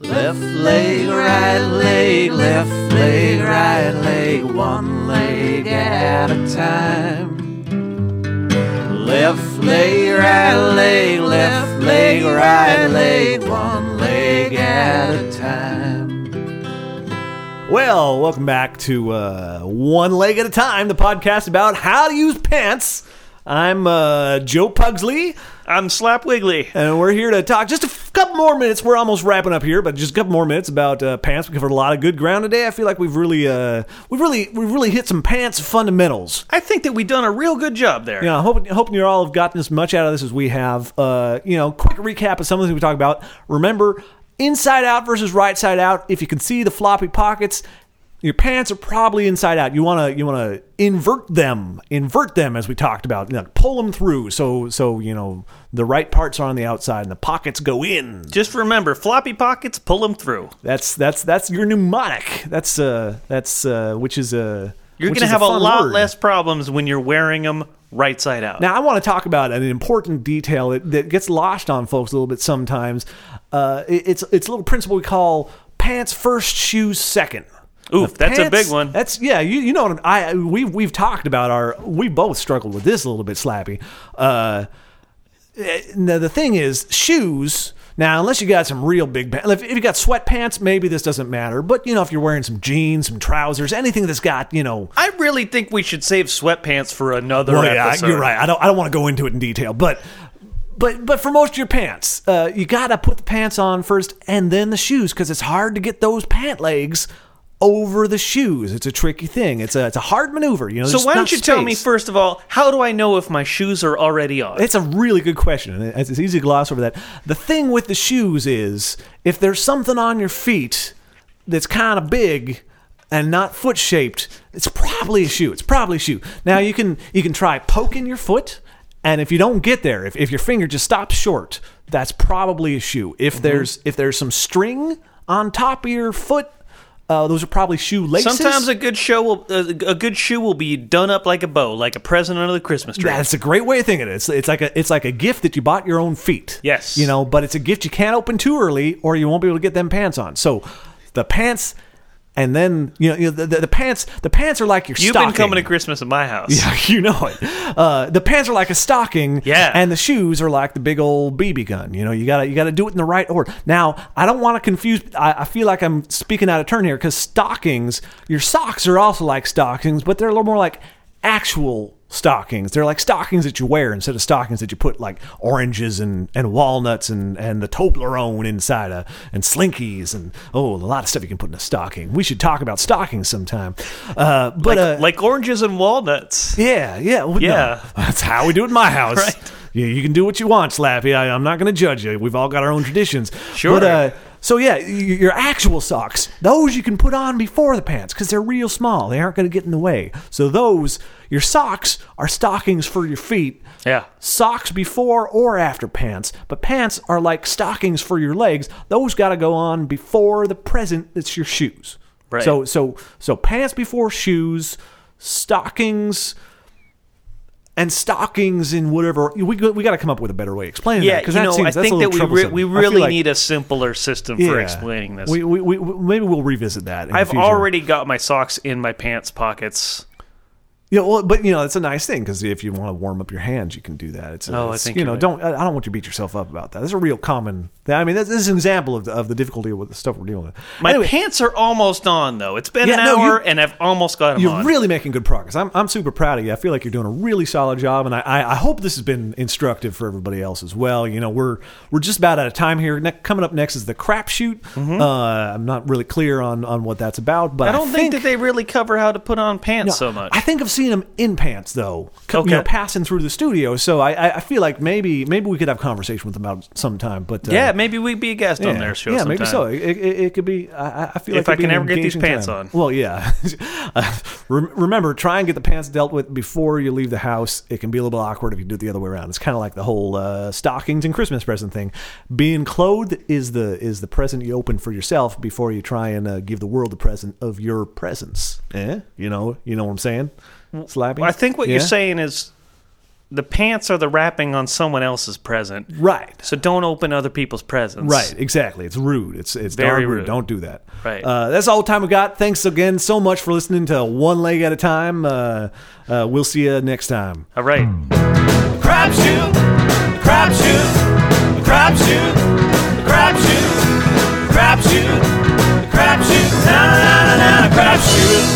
Left leg, right leg, left leg, right leg, one leg at a time. Left leg, right leg, left leg, right leg, one leg at a time. Well, welcome back to uh, One Leg at a Time, the podcast about how to use pants. I'm uh, Joe Pugsley, I'm Slap Wiggly. and we're here to talk just a f- couple more minutes. We're almost wrapping up here, but just a couple more minutes about uh, pants. We covered a lot of good ground today. I feel like we've really, uh, we've really, we've really hit some pants fundamentals. I think that we've done a real good job there. Yeah, hoping, hoping you all have gotten as much out of this as we have. Uh, you know, quick recap of some of the things we talked about. Remember, inside out versus right side out. If you can see the floppy pockets, your pants are probably inside out. You wanna you wanna invert them, invert them as we talked about. You know, pull them through so so you know the right parts are on the outside and the pockets go in. Just remember, floppy pockets, pull them through. That's that's that's your mnemonic. That's uh that's uh which is uh You're going to have a, fun lot word. less problems when you're wearing them right side out. Now, I want to talk about an important detail that, that gets lost on folks a little bit sometimes. Uh, it- it's it's a little principle we call pants first, shoes second. Oof, The that's a big one. That's yeah, you you know what I'm, we've we've talked about our we both struggled with this a little bit, Slappy. Uh, now the thing is shoes. Now, unless you got some real big pants, if, if you got sweatpants, maybe this doesn't matter. But you know, if you're wearing some jeans, some trousers, anything that's got you know I really think we should save sweatpants for another well, yeah, episode. you're right. I don't. I don't want to go into it in detail, but but but for most of your pants, uh, you gotta put the pants on first and then the shoes because it's hard to get those pant legs over the shoes. It's a tricky thing. It's a it's a hard maneuver. You know. So why don't you tell me first of all, how do I know if my shoes are already on? It's a really good question, and it's, it's easy to gloss over that. The thing with the shoes is if there's something on your feet that's kind of big and not foot shaped, it's probably a shoe. It's probably a shoe. Now you can you can try poking your foot, and if you don't get there, if, if your finger just stops short, that's probably a shoe. If mm-hmm. there's if there's some string on top of your foot. Uh, those are probably shoe laces. Sometimes a good show will uh, a good shoe will be done up like a bow, like a present under the Christmas tree. Yeah, that's a great way of thinking it. It's, it's like a it's like a gift that you bought your own feet. Yes. you know, but it's a gift you can't open too early, or you won't be able to get them pants on. So, the pants, and then you know, you know the, the, the pants the pants are like your You've stocking. been coming to Christmas at my house. Yeah, you know it. Uh, the pants are like a stocking, Yeah. and the shoes are like the big old BB gun. You know, you gotta you gotta do it in the right order. Now, I don't want to confuse. I, I feel like I'm speaking out of turn here because stockings, your socks are also like stockings, but they're a little more like actual stockings. They're like stockings that you wear instead of stockings that you put like oranges and, and walnuts and, and the Toblerone inside of and slinkies and oh a lot of stuff you can put in a stocking. We should talk about stockings sometime. Uh, but like, uh, like oranges and walnuts. yeah, yeah, well, no. Yeah. That's how we do it in my house. Right. Yeah, you can do what you want, Slappy. I, I'm not going to judge you. We've all got our own traditions. Sure. But, uh, so yeah, your actual socks, those you can put on before the pants because they're real small. They aren't going to get in the way. So those, your socks are stockings for your feet. Yeah. Socks before or after pants, but pants are like stockings for your legs. Those got to go on before the present. That's your shoes. Right. So so so pants before shoes, stockings, and stockings and whatever. We we got to come up with a better way of explaining Yeah, that because that know, seems I that's a think that we re- we really like- need a simpler system for explaining this. We, we, we, maybe we'll revisit that. in I've already got my socks in my pants pockets. Yeah, well, but you know, it's a nice thing because if you want to warm up your hands, you can do that. It's, Oh, I think you know, right. don't I I don't want you to beat yourself up about that. That's a real common. I mean, this is an example of the, of the difficulty with the stuff we're dealing with. My Anyway, pants are almost on though. It's been Yeah, an no, hour and I've almost got them You're on. really making good progress. I'm, I'm super proud of you. I feel like you're doing a really solid job, and I, I, I hope this has been instructive for everybody else as well. You know, we're we're just about out of time here. Ne- coming up next is the crapshoot. Uh, I'm not really clear on, on what that's about, but Mm-hmm. I don't think, that they really cover how to put on pants so much. I think I've seen them in pants though, you Okay. know, passing through the studio. So I, I- feel like maybe maybe we could have a conversation with them about sometime. But uh, yeah, maybe we'd be a guest on their show. yeah, sometime. maybe so. It, it, it could be. I, I feel If like I can ever get these pants time. on. Well, yeah. uh, remember, try and get the pants dealt with before you leave the house. It can be a little awkward if you do it the other way around. It's kind of like the whole uh, stockings and Christmas present thing. Being clothed is the is the present you open for yourself before you try and uh, give the world the present of your presence. Eh? You know, you know what I'm saying? Slappy. I think what Yeah? you're saying is the pants are the wrapping on someone else's present. Right. So don't open other people's presents. Right, exactly. It's rude. It's it's Very darn rude. rude. Don't do that. Right. Uh, that's all the time we got. Thanks again so much for listening to One Leg at a Time. Uh, uh, we'll see you next time. All right. crapshoot, crapshoot, crapshoot, crapshoot, crapshoot, crapshoot, na na na na crapshoot.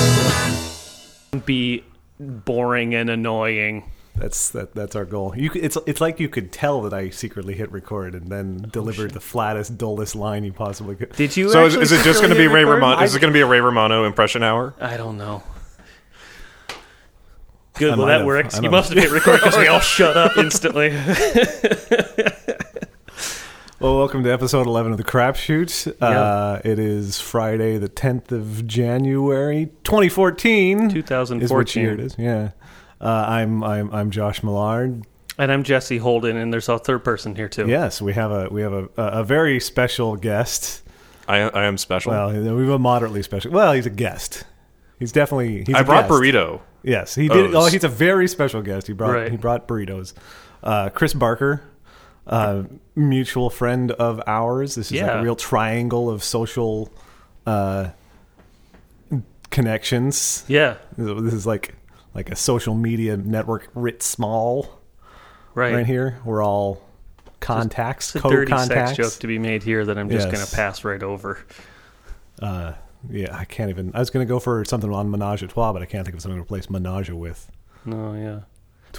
Be boring and annoying. That's that. That's our goal. You, it's it's like you could tell that I secretly hit record and then oh, delivered the flattest, dullest line you possibly could. Did you? So is, is it just going to be Ray record? Romano? Is it going to be a Ray Romano impression hour? I don't know. Good. I well, that have. works. You must have hit record because we all shut up instantly. Well, welcome to episode 11 of the Crapshoot. Uh, it is Friday, the 10th of January, 2014. 2014. is which year it is. Yeah. Uh, I'm I'm I'm Josh Millard. and I'm Jesse Holden, and there's a third person here too. Yes, we have a we have a a, a very special guest. I, I am special. Well, we have a moderately special. Well, he's a guest. He's definitely. He's I a brought guest. burrito. Yes, he did. O's. Oh, he's a very special guest. He brought Right. he brought burritos. Uh, Chris Barker, uh, mutual friend of ours. This is like a real triangle of social uh, connections. Yeah. This is like like a social media network writ small Right. right here. We're all contacts, It's a dirty sex joke to be made here that I'm just Yes. going to pass right over. Uh, yeah, I can't even. I was going to go for something on Menage a Trois, but I can't think of something to replace Menage with. No, yeah.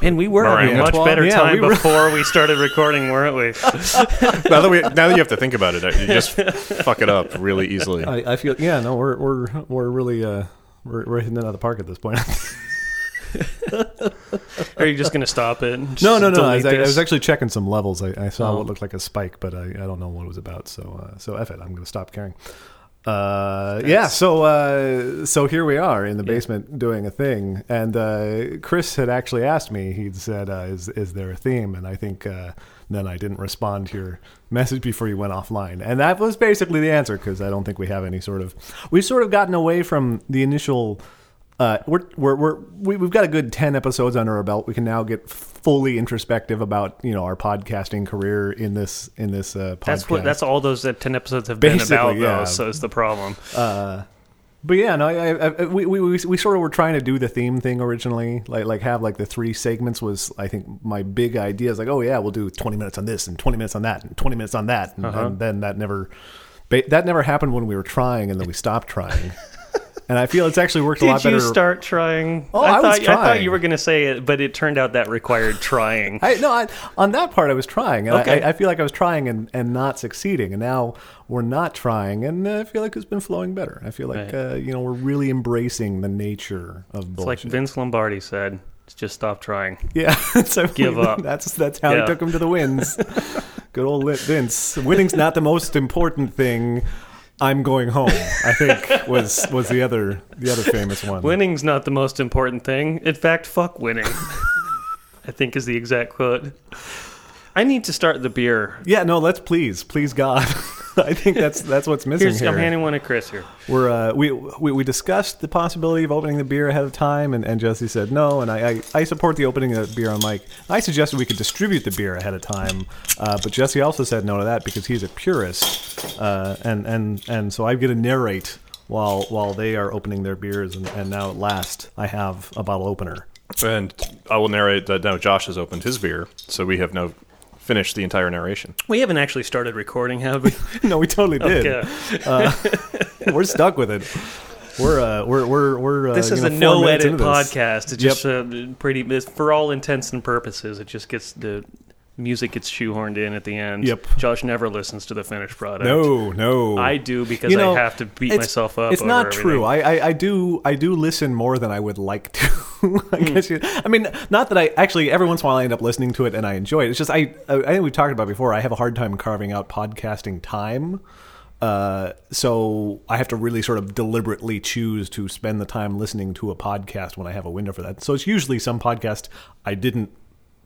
And we were Meringue having a much Etoile? better Yeah, time we were- before we started recording, weren't we? now that we now that you have to think about it, you just fuck it up really easily. I, I feel yeah no we're we're we're really uh we're, we're hitting it out of the park at this point. Are you just going to stop it? and no just no no I was, delete I was actually checking some levels. I, I saw Oh. what looked like a spike, but I, I don't know what it was about. So uh, so F it. I'm going to stop caring. Uh yeah so uh so here we are in the basement doing a thing. And uh chris had actually asked me he'd said uh is is there a theme? And i think uh then i didn't respond to your message before you went offline. And that was basically the answer because i don't think we have any sort of we've sort of gotten away from the initial uh, we're, we're, we're, we, we've got a good 10 episodes under our belt. We can now get fully introspective about, you know, our podcasting career in this, in this, uh, podcast. That's what. That's all those uh, ten episodes have been Basically, about, yeah. though. So it's the problem. But yeah, no, I, I, I, we, we we we sort of were trying to do the theme thing originally, like like have like the three segments was I think my big idea is like oh yeah we'll do twenty minutes on this and twenty minutes on that and twenty minutes on that and, Uh-huh. and then that never that never happened when we were trying and then we stopped trying, and I feel it's actually worked a lot better. Did you start trying? Oh, I was thought, I thought you were going to say it, but it turned out that required trying. I no, I, on that part I was trying, and Okay. I, I feel like I was trying and, and not succeeding, and now we're not trying, and I feel like it's been flowing better. I feel like Right. uh, you know we're really embracing the nature of It's bullshit. like Vince Lombardi said, just stop trying. Yeah, so Give up. That's that's how Yeah. he took him to the wins. Good old Vince. Winning's not the most important thing. I'm going home. I think was was the other the other famous one. Winning's not the most important thing. In fact, fuck winning. I think is the exact quote. I need to start the beer. Yeah, no, let's please, please God. I think that's that's what's missing Here's, here. I'm handing one to Chris here. We're uh, we, we we discussed the possibility of opening the beer ahead of time, and, and Jesse said no, and I, I, I support the opening of the beer on Mike. I suggested we could distribute the beer ahead of time, uh, but Jesse also said no to that because he's a purist, uh, and and and so I get to narrate while while they are opening their beers, and, and now at last I have a bottle opener. And I will narrate that now Josh has opened his beer, so we have now finished the entire narration. We haven't actually started recording, have we? no, we totally did. Okay. We're stuck with it. We're uh, we're we're we're. Uh, This is a no edit podcast. It's just uh, pretty, for all intents and purposes, it just gets the music gets shoehorned in at the end. Yep. Josh never listens to the finished product. No, no. I do because You know, I have to beat myself up. It's not everything. true. I, I I do I do listen more than I would like to. I Hmm. guess you, I mean not that I actually every once in a while I end up listening to it and I enjoy it. It's just I I I think we've talked about before. I have a hard time carving out podcasting time. Uh, so I have to really sort of deliberately choose to spend the time listening to a podcast when I have a window for that. So it's usually some podcast I didn't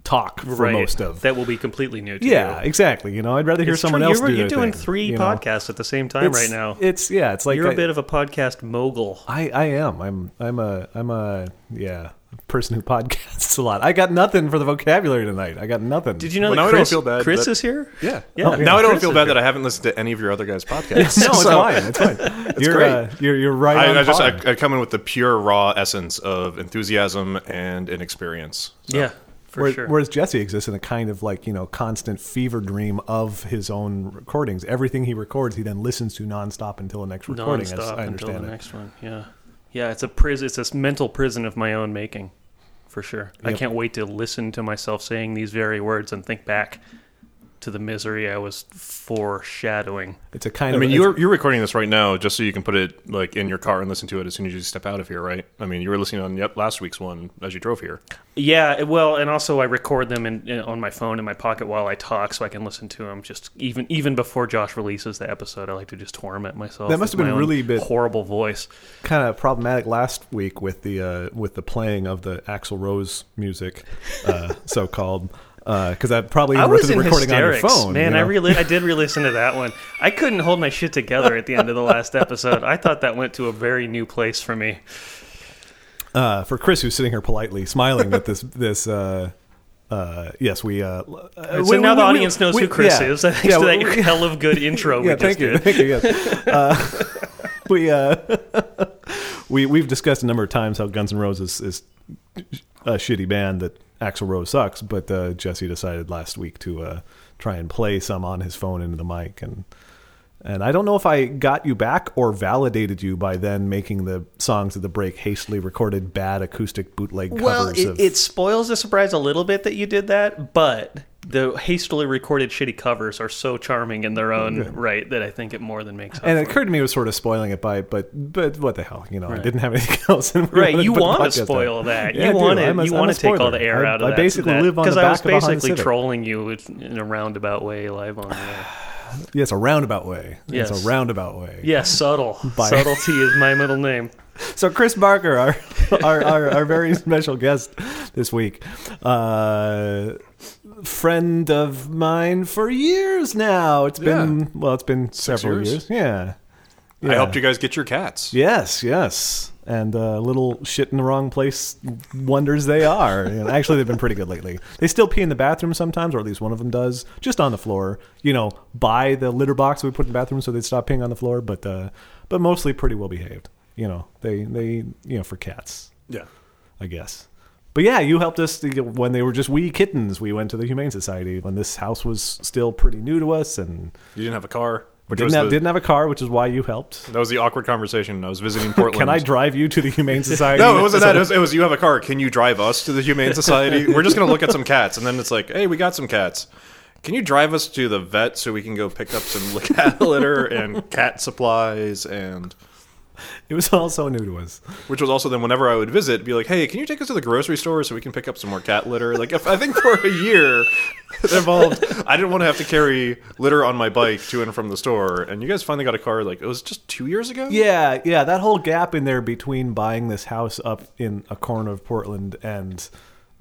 talk for right. most of. that will be completely new to yeah, you. Yeah, exactly. You know, I'd rather hear It's someone true. else you're, do You're their doing thing, three you know? podcasts at the same time It's- right now. It's yeah, it's like you're I- a bit of a podcast mogul. I, I am. I'm I'm a I'm a yeah person who podcasts a lot. I got nothing for the vocabulary tonight. I got nothing. Did you know Well, that now I don't Chris, feel bad Chris that- is here? Yeah. Yeah. Oh, yeah. Now I don't Chris feel bad here. that I haven't listened to any of your other guys' podcasts. No, it's So, fine. It's fine. you're, great. Uh, you're you're right. on I, I just I. I come in with the pure raw essence of enthusiasm and inexperience. So, Yeah, for Whereas, sure. whereas Jesse exists in a kind of like you know constant fever dream of his own recordings. Everything he records, he then listens to nonstop until the next recording. As Non-stop until the it. next one. Yeah, yeah. It's a prison. It's a mental prison of my own making, for sure. I can't wait to listen to myself saying these very words and think back to the misery I was foreshadowing. It's a kind I of. I mean, you're you're recording this right now just so you can put it like in your car and listen to it as soon as you step out of here, right? I mean, you were listening on yep last week's one as you drove here. Yeah, well, and also I record them in, in, on my phone in my pocket while I talk, so I can listen to them. Just even even before Josh releases the episode, I like to just torment myself. That must have been really bit- horrible voice. kind of problematic last week with the uh, with the playing of the Axl Rose music, uh, so called. Because I probably I was in recording hysterics, on your phone. man. you I really, I did re-listen to that one. I couldn't hold my shit together at the end of the last episode. I thought that went to a very new place for me. uh, for Chris, who's sitting here politely smiling at this this. Uh, uh, yes, we. Uh, uh, so we- now we- the we- audience knows we- who Chris yeah. is. Thanks Yeah, to that we- hell of good intro we yeah, just you, did. thank you. Yes. Uh, we uh, we we've discussed a number of times how Guns N' Roses is a shitty band that Axl Rose sucks, but uh, Jesse decided last week to uh, try and play some on his phone into the mic and. And I don't know if I got you back or validated you by then making the songs at the break hastily recorded bad acoustic bootleg covers Well, it, of it spoils the surprise a little bit that you did that, but the hastily recorded shitty covers are so charming in their own right that I think it more than makes up. and it occurred to me it was sort of spoiling it by but but what the hell you know I didn't have anything else and we Right, you want to spoil that. Yeah, you want to you want to take all the air I- out of I that. basically live on the because I was of a Honda basically trolling you in a roundabout way live on the air. Yes, a roundabout way. It's Yes. a roundabout way. Yeah, subtle. By- Subtlety is my middle name. So Chris Barker, our our, our, our very special guest this week, uh, friend of mine for years now. It's been well, it's been several years. years. Yeah. I helped you guys get your cats. Yes, yes. And uh, little shit in the wrong place wonders they are. And actually, they've been pretty good lately. They still pee in the bathroom sometimes, or at least one of them does, just on the floor. You know, by the litter box we put in the bathroom, so they stop peeing on the floor. But uh, but mostly pretty well behaved. You know, they they you know for cats, Yeah. I guess. But yeah, you helped us when they were just wee kittens. We went to the Humane Society when this house was still pretty new to us, and You didn't have a car, which didn't have, the, didn't have a car, which is why you helped. that was the awkward conversation. I was visiting Portland. Can I drive you to the Humane Society? No, it wasn't that. It was, it was you have a car. Can you drive us to the Humane Society? We're just going to look at some cats. And then it's like, hey, we got some cats. Can you drive us to the vet so we can go pick up some cat litter and cat supplies? And It was all so new to us. which was also then whenever I would visit, be like, hey, can you take us to the grocery store so we can pick up some more cat litter? Like, if, I think for a year it involved, I didn't want to have to carry litter on my bike to and from the store. And you guys finally got a car. Like, it was just two years ago. Yeah, yeah, that whole gap in there between buying this house up in a corner of Portland and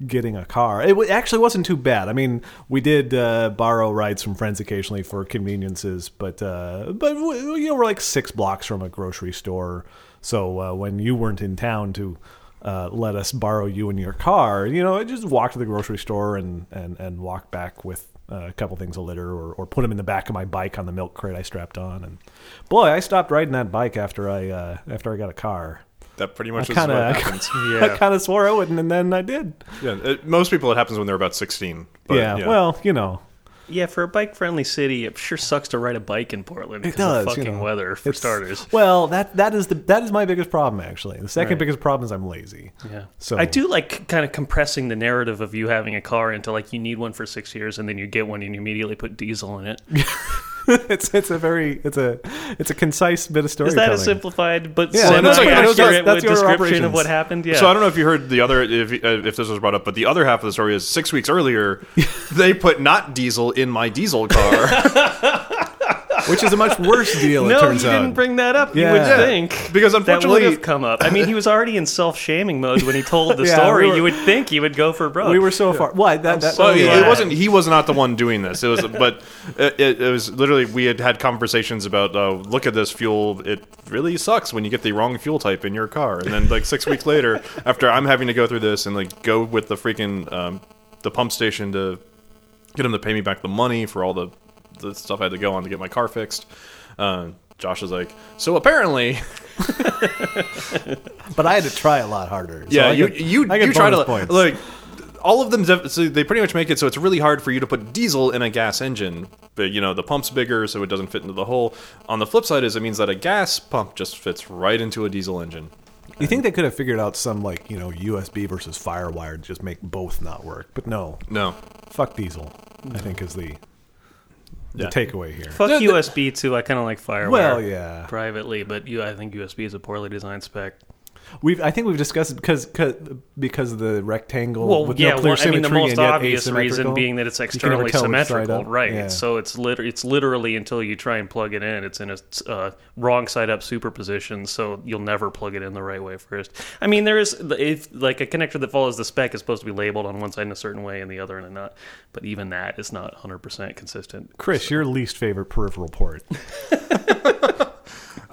getting a car. It actually wasn't too bad. I mean, we did uh, borrow rides from friends occasionally for conveniences, but uh, but you know we're like six blocks from a grocery store. So uh, when you weren't in town to uh, let us borrow you in your car, you know, I just walk to the grocery store and and and walk back with. Uh, a couple things of litter, or, or put them in the back of my bike on the milk crate I strapped on, and boy, I stopped riding that bike after I uh, after I got a car. That pretty much I is kind what of happens. I kind of swore I wouldn't, and then I did. Yeah, it, most people it happens when they're about 16. But, yeah, well, you know, Yeah, for a bike-friendly city, it sure sucks to ride a bike in Portland because does, of you fucking know. weather, for starters. Well, that that is the that is my biggest problem actually. The second Right. biggest problem is I'm lazy. Yeah. So- I do like kind of compressing the narrative of you having a car into like you need one for six years and then you get one and you immediately put diesel in it. it's it's a very it's a it's a concise bit of Is storytelling. that a simplified but Yeah, semi that's like- I know that's- accurate that's your description operations. of what happened? Yeah. So I don't know if you heard the other if uh, if this was brought up, but the other half of the story is six weeks earlier, they put not diesel in my diesel car. which is a much worse deal. it no, you turns didn't bring that up. You would Yeah. think Because unfortunately that would unfortunately, have come up. I mean, he was already in self-shaming mode when he told the Yeah, story. we were- you would think he would go for broke. we were so far. What? That, that, so Well, it- wasn't. He was not the one doing this. It was, but it, it, it was literally we had had conversations about. Uh, look at this fuel. It really sucks when you get the wrong fuel type in your car. And then like six weeks later, after I'm having to go through this and like go with the freaking um, the pump station to get them to pay me back the money for all the the stuff I had to go on to get my car fixed. Uh, Josh was like, so apparently, but I had to try a lot harder. So yeah, I you get- you I you try to points. like all of them. So they pretty much make it so it's really hard for you to put diesel in a gas engine. But you know the pump's bigger, so it doesn't fit into the hole. On the flip side, is it means that a gas pump just fits right into a diesel engine. You think they could have figured out some like you know USB versus FireWire to just make both not work? But no, No, fuck diesel. I think is the the takeaway here. Fuck The- the- USB too. I kind of like FireWire. Well, yeah. privately, but you, I think USB is a poorly designed spec. We've I think we've discussed it because because of the rectangle. Well, with yeah. no clear well, I mean, the most obvious reason being that it's You can never externally tell which side symmetrical, up. right? Yeah. So it's it's literally until you try and plug it in, it's in a uh, wrong side up superposition. So you'll never plug it in the right way first. I mean, there is if like a connector that follows the spec is supposed to be labeled on one side in a certain way and the other in a not. But even that is not 100 percent consistent. Chris, your least favorite peripheral port.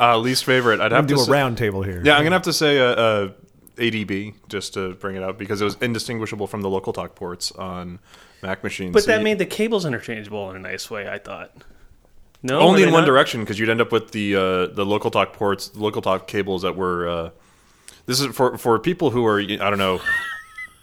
uh, least favorite. I'd I'm have do to a say, round table here. Yeah, I'm gonna have to say uh, uh, ADB just to bring it up because it was indistinguishable from the local talk ports on Mac machines. But that made the cables interchangeable in a nice way. I thought. No, only in they one not? direction because you'd end up with the uh, the local talk ports, the local talk cables that were. Uh, this is for for people who are I don't know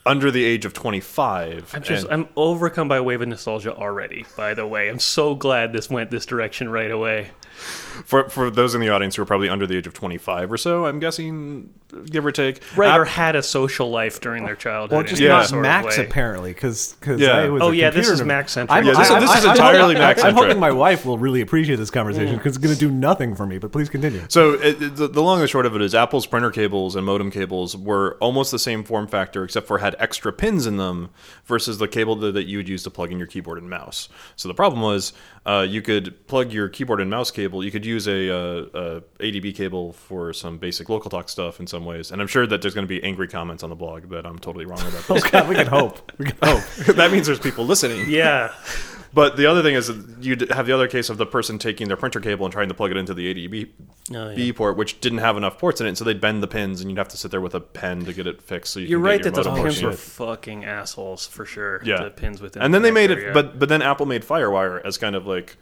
under the age of 25. I'm just and- I'm overcome by a wave of nostalgia already. By the way, I'm so glad this went this direction right away. For for those in the audience who are probably under the age of 25 or so, I'm guessing give or take. Right, or had a social life during their childhood. Well, just any Yeah. not sort of Macs way. apparently, because Yeah. I was Oh, a yeah, this is Max Mac-centric. I'm- Yeah, this is- I- this I- is I'm entirely hoping- Mac-centric. I'm hoping my wife will really appreciate this conversation mm. because it's going to do nothing for me. But please continue. So it, it- the, the long and short of it is Apple's printer cables and modem cables were almost the same form factor, except for had extra pins in them versus the cable that, that you would use to plug in your keyboard and mouse. So the problem was uh, you could plug your keyboard and mouse cable. You could use a, uh, a ADB cable for some basic local talk stuff in some ways. And I'm sure that there's going to be angry comments on the blog that I'm totally wrong about this. God, we can hope. We can hope. that means there's people listening. Yeah, But the other thing is you'd have the other case of the person taking their printer cable and trying to plug it into the ADB Oh, yeah. Port, which didn't have enough ports in it, so they'd bend the pins, and you'd have to sit there with a pen to get it fixed. So you you're can right that those pins were fucking assholes for sure. Yeah, the pins within. and the then they made it, yeah. but but then Apple made FireWire as kind of like,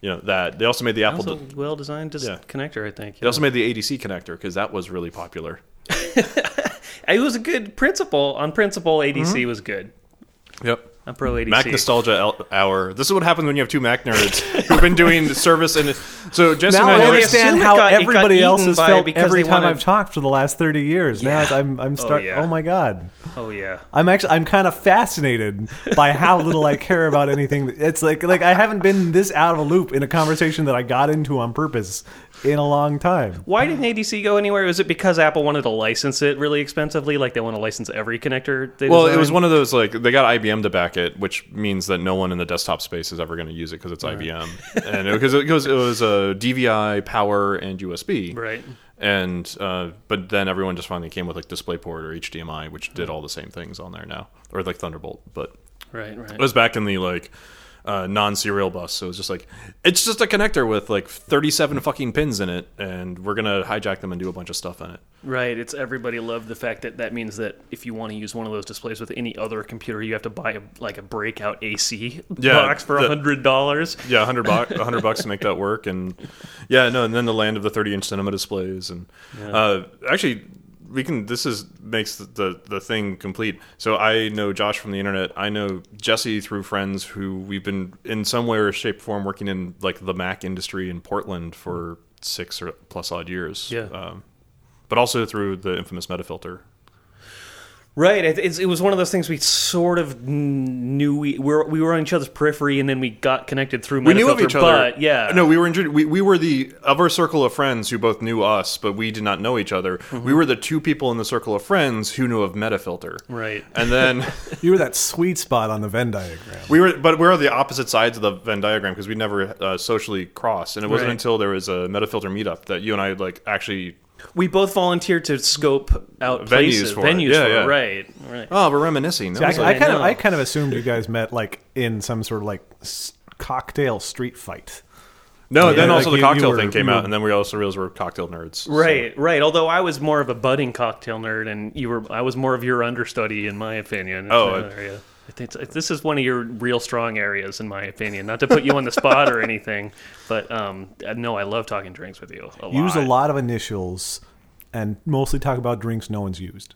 you know, that. They also made the Apple. also well designed dis- Yeah. connector. I think. they also made the ADC connector because that was really popular. It was a good principle. On principle, ADC Mm-hmm. was good. Yep. I'm pro ADC. Mac nostalgia el- hour. This is what happens when you have two Mac nerds who've been doing the service and so Jesse Now and I I. understand how got- everybody else has felt every time wanted- I've talked for the last thirty years. Now I'm I'm oh, start. yeah. Oh my god. oh yeah. I'm actually I'm kind of fascinated by how little I care about anything. It's like like I haven't been this out of a loop in a conversation that I got into on purpose in a long time. Why didn't ADC go anywhere? Was it because Apple wanted to license it really expensively? Like they want to license every connector? They Well, it was one of those like they got IBM to back it, which means that no one in the desktop space is ever going to use it because it's IBM, and because it, was it was a DVI, power, and USB, right. and uh, but then everyone just finally came with like DisplayPort or HDMI, which did all the same things on there now, or like Thunderbolt, but Right, right. it was back in the like uh, non-serial bus, so it's just like it's just a connector with like 37 fucking pins in it, and we're gonna hijack them and do a bunch of stuff in it. Right. It's everybody loved the fact that that means that if you want to use one of those displays with any other computer, you have to buy a, like a breakout AC Yeah, box for a hundred dollars. Yeah, hundred bucks, hundred bucks to make that work, and yeah, no, and then the land of the thirty-inch cinema displays, and uh, actually, we can. This is makes the, the the thing complete. So I know Josh from the internet. I know Jesse through friends who we've been in some way or shape, or form working in like the Mac industry in Portland for six or plus odd years. Yeah. um, but also through the infamous Metafilter. Right. It, it's, it was one of those things we sort of knew we were we were on each other's periphery, and then we got connected through. We knew of each other. but yeah. No, we were intro- we we were the of our circle of friends who both knew us, but we did not know each other. Mm-hmm. We were the two people in the circle of friends who knew of Metafilter. Right. And then You were that sweet spot on the Venn diagram. we were, but we were the opposite sides of the Venn diagram because we never uh, socially crossed. And it wasn't Right. until there was a Metafilter meetup that you and I like actually. We both volunteered to scope out Venues places, for it. venues Yeah, for yeah. it. Right. Right. Oh, we're reminiscing. That I, was I like- kind of know. I kind of assumed you guys met like in some sort of like s- cocktail street fight. no, then yeah, also like the you- you cocktail were- thing came you were- out, and then we also realized we're cocktail nerds. so- Right, right. Although I was more of a budding cocktail nerd, and you were, I was more of your understudy, in my opinion. Oh, in that area. I think it's- this is one of your real strong areas, in my opinion. Not to put you on the spot or anything, but um, no, I love talking drinks with you. A Use a lot. lot of initials and mostly talk about drinks no one's used.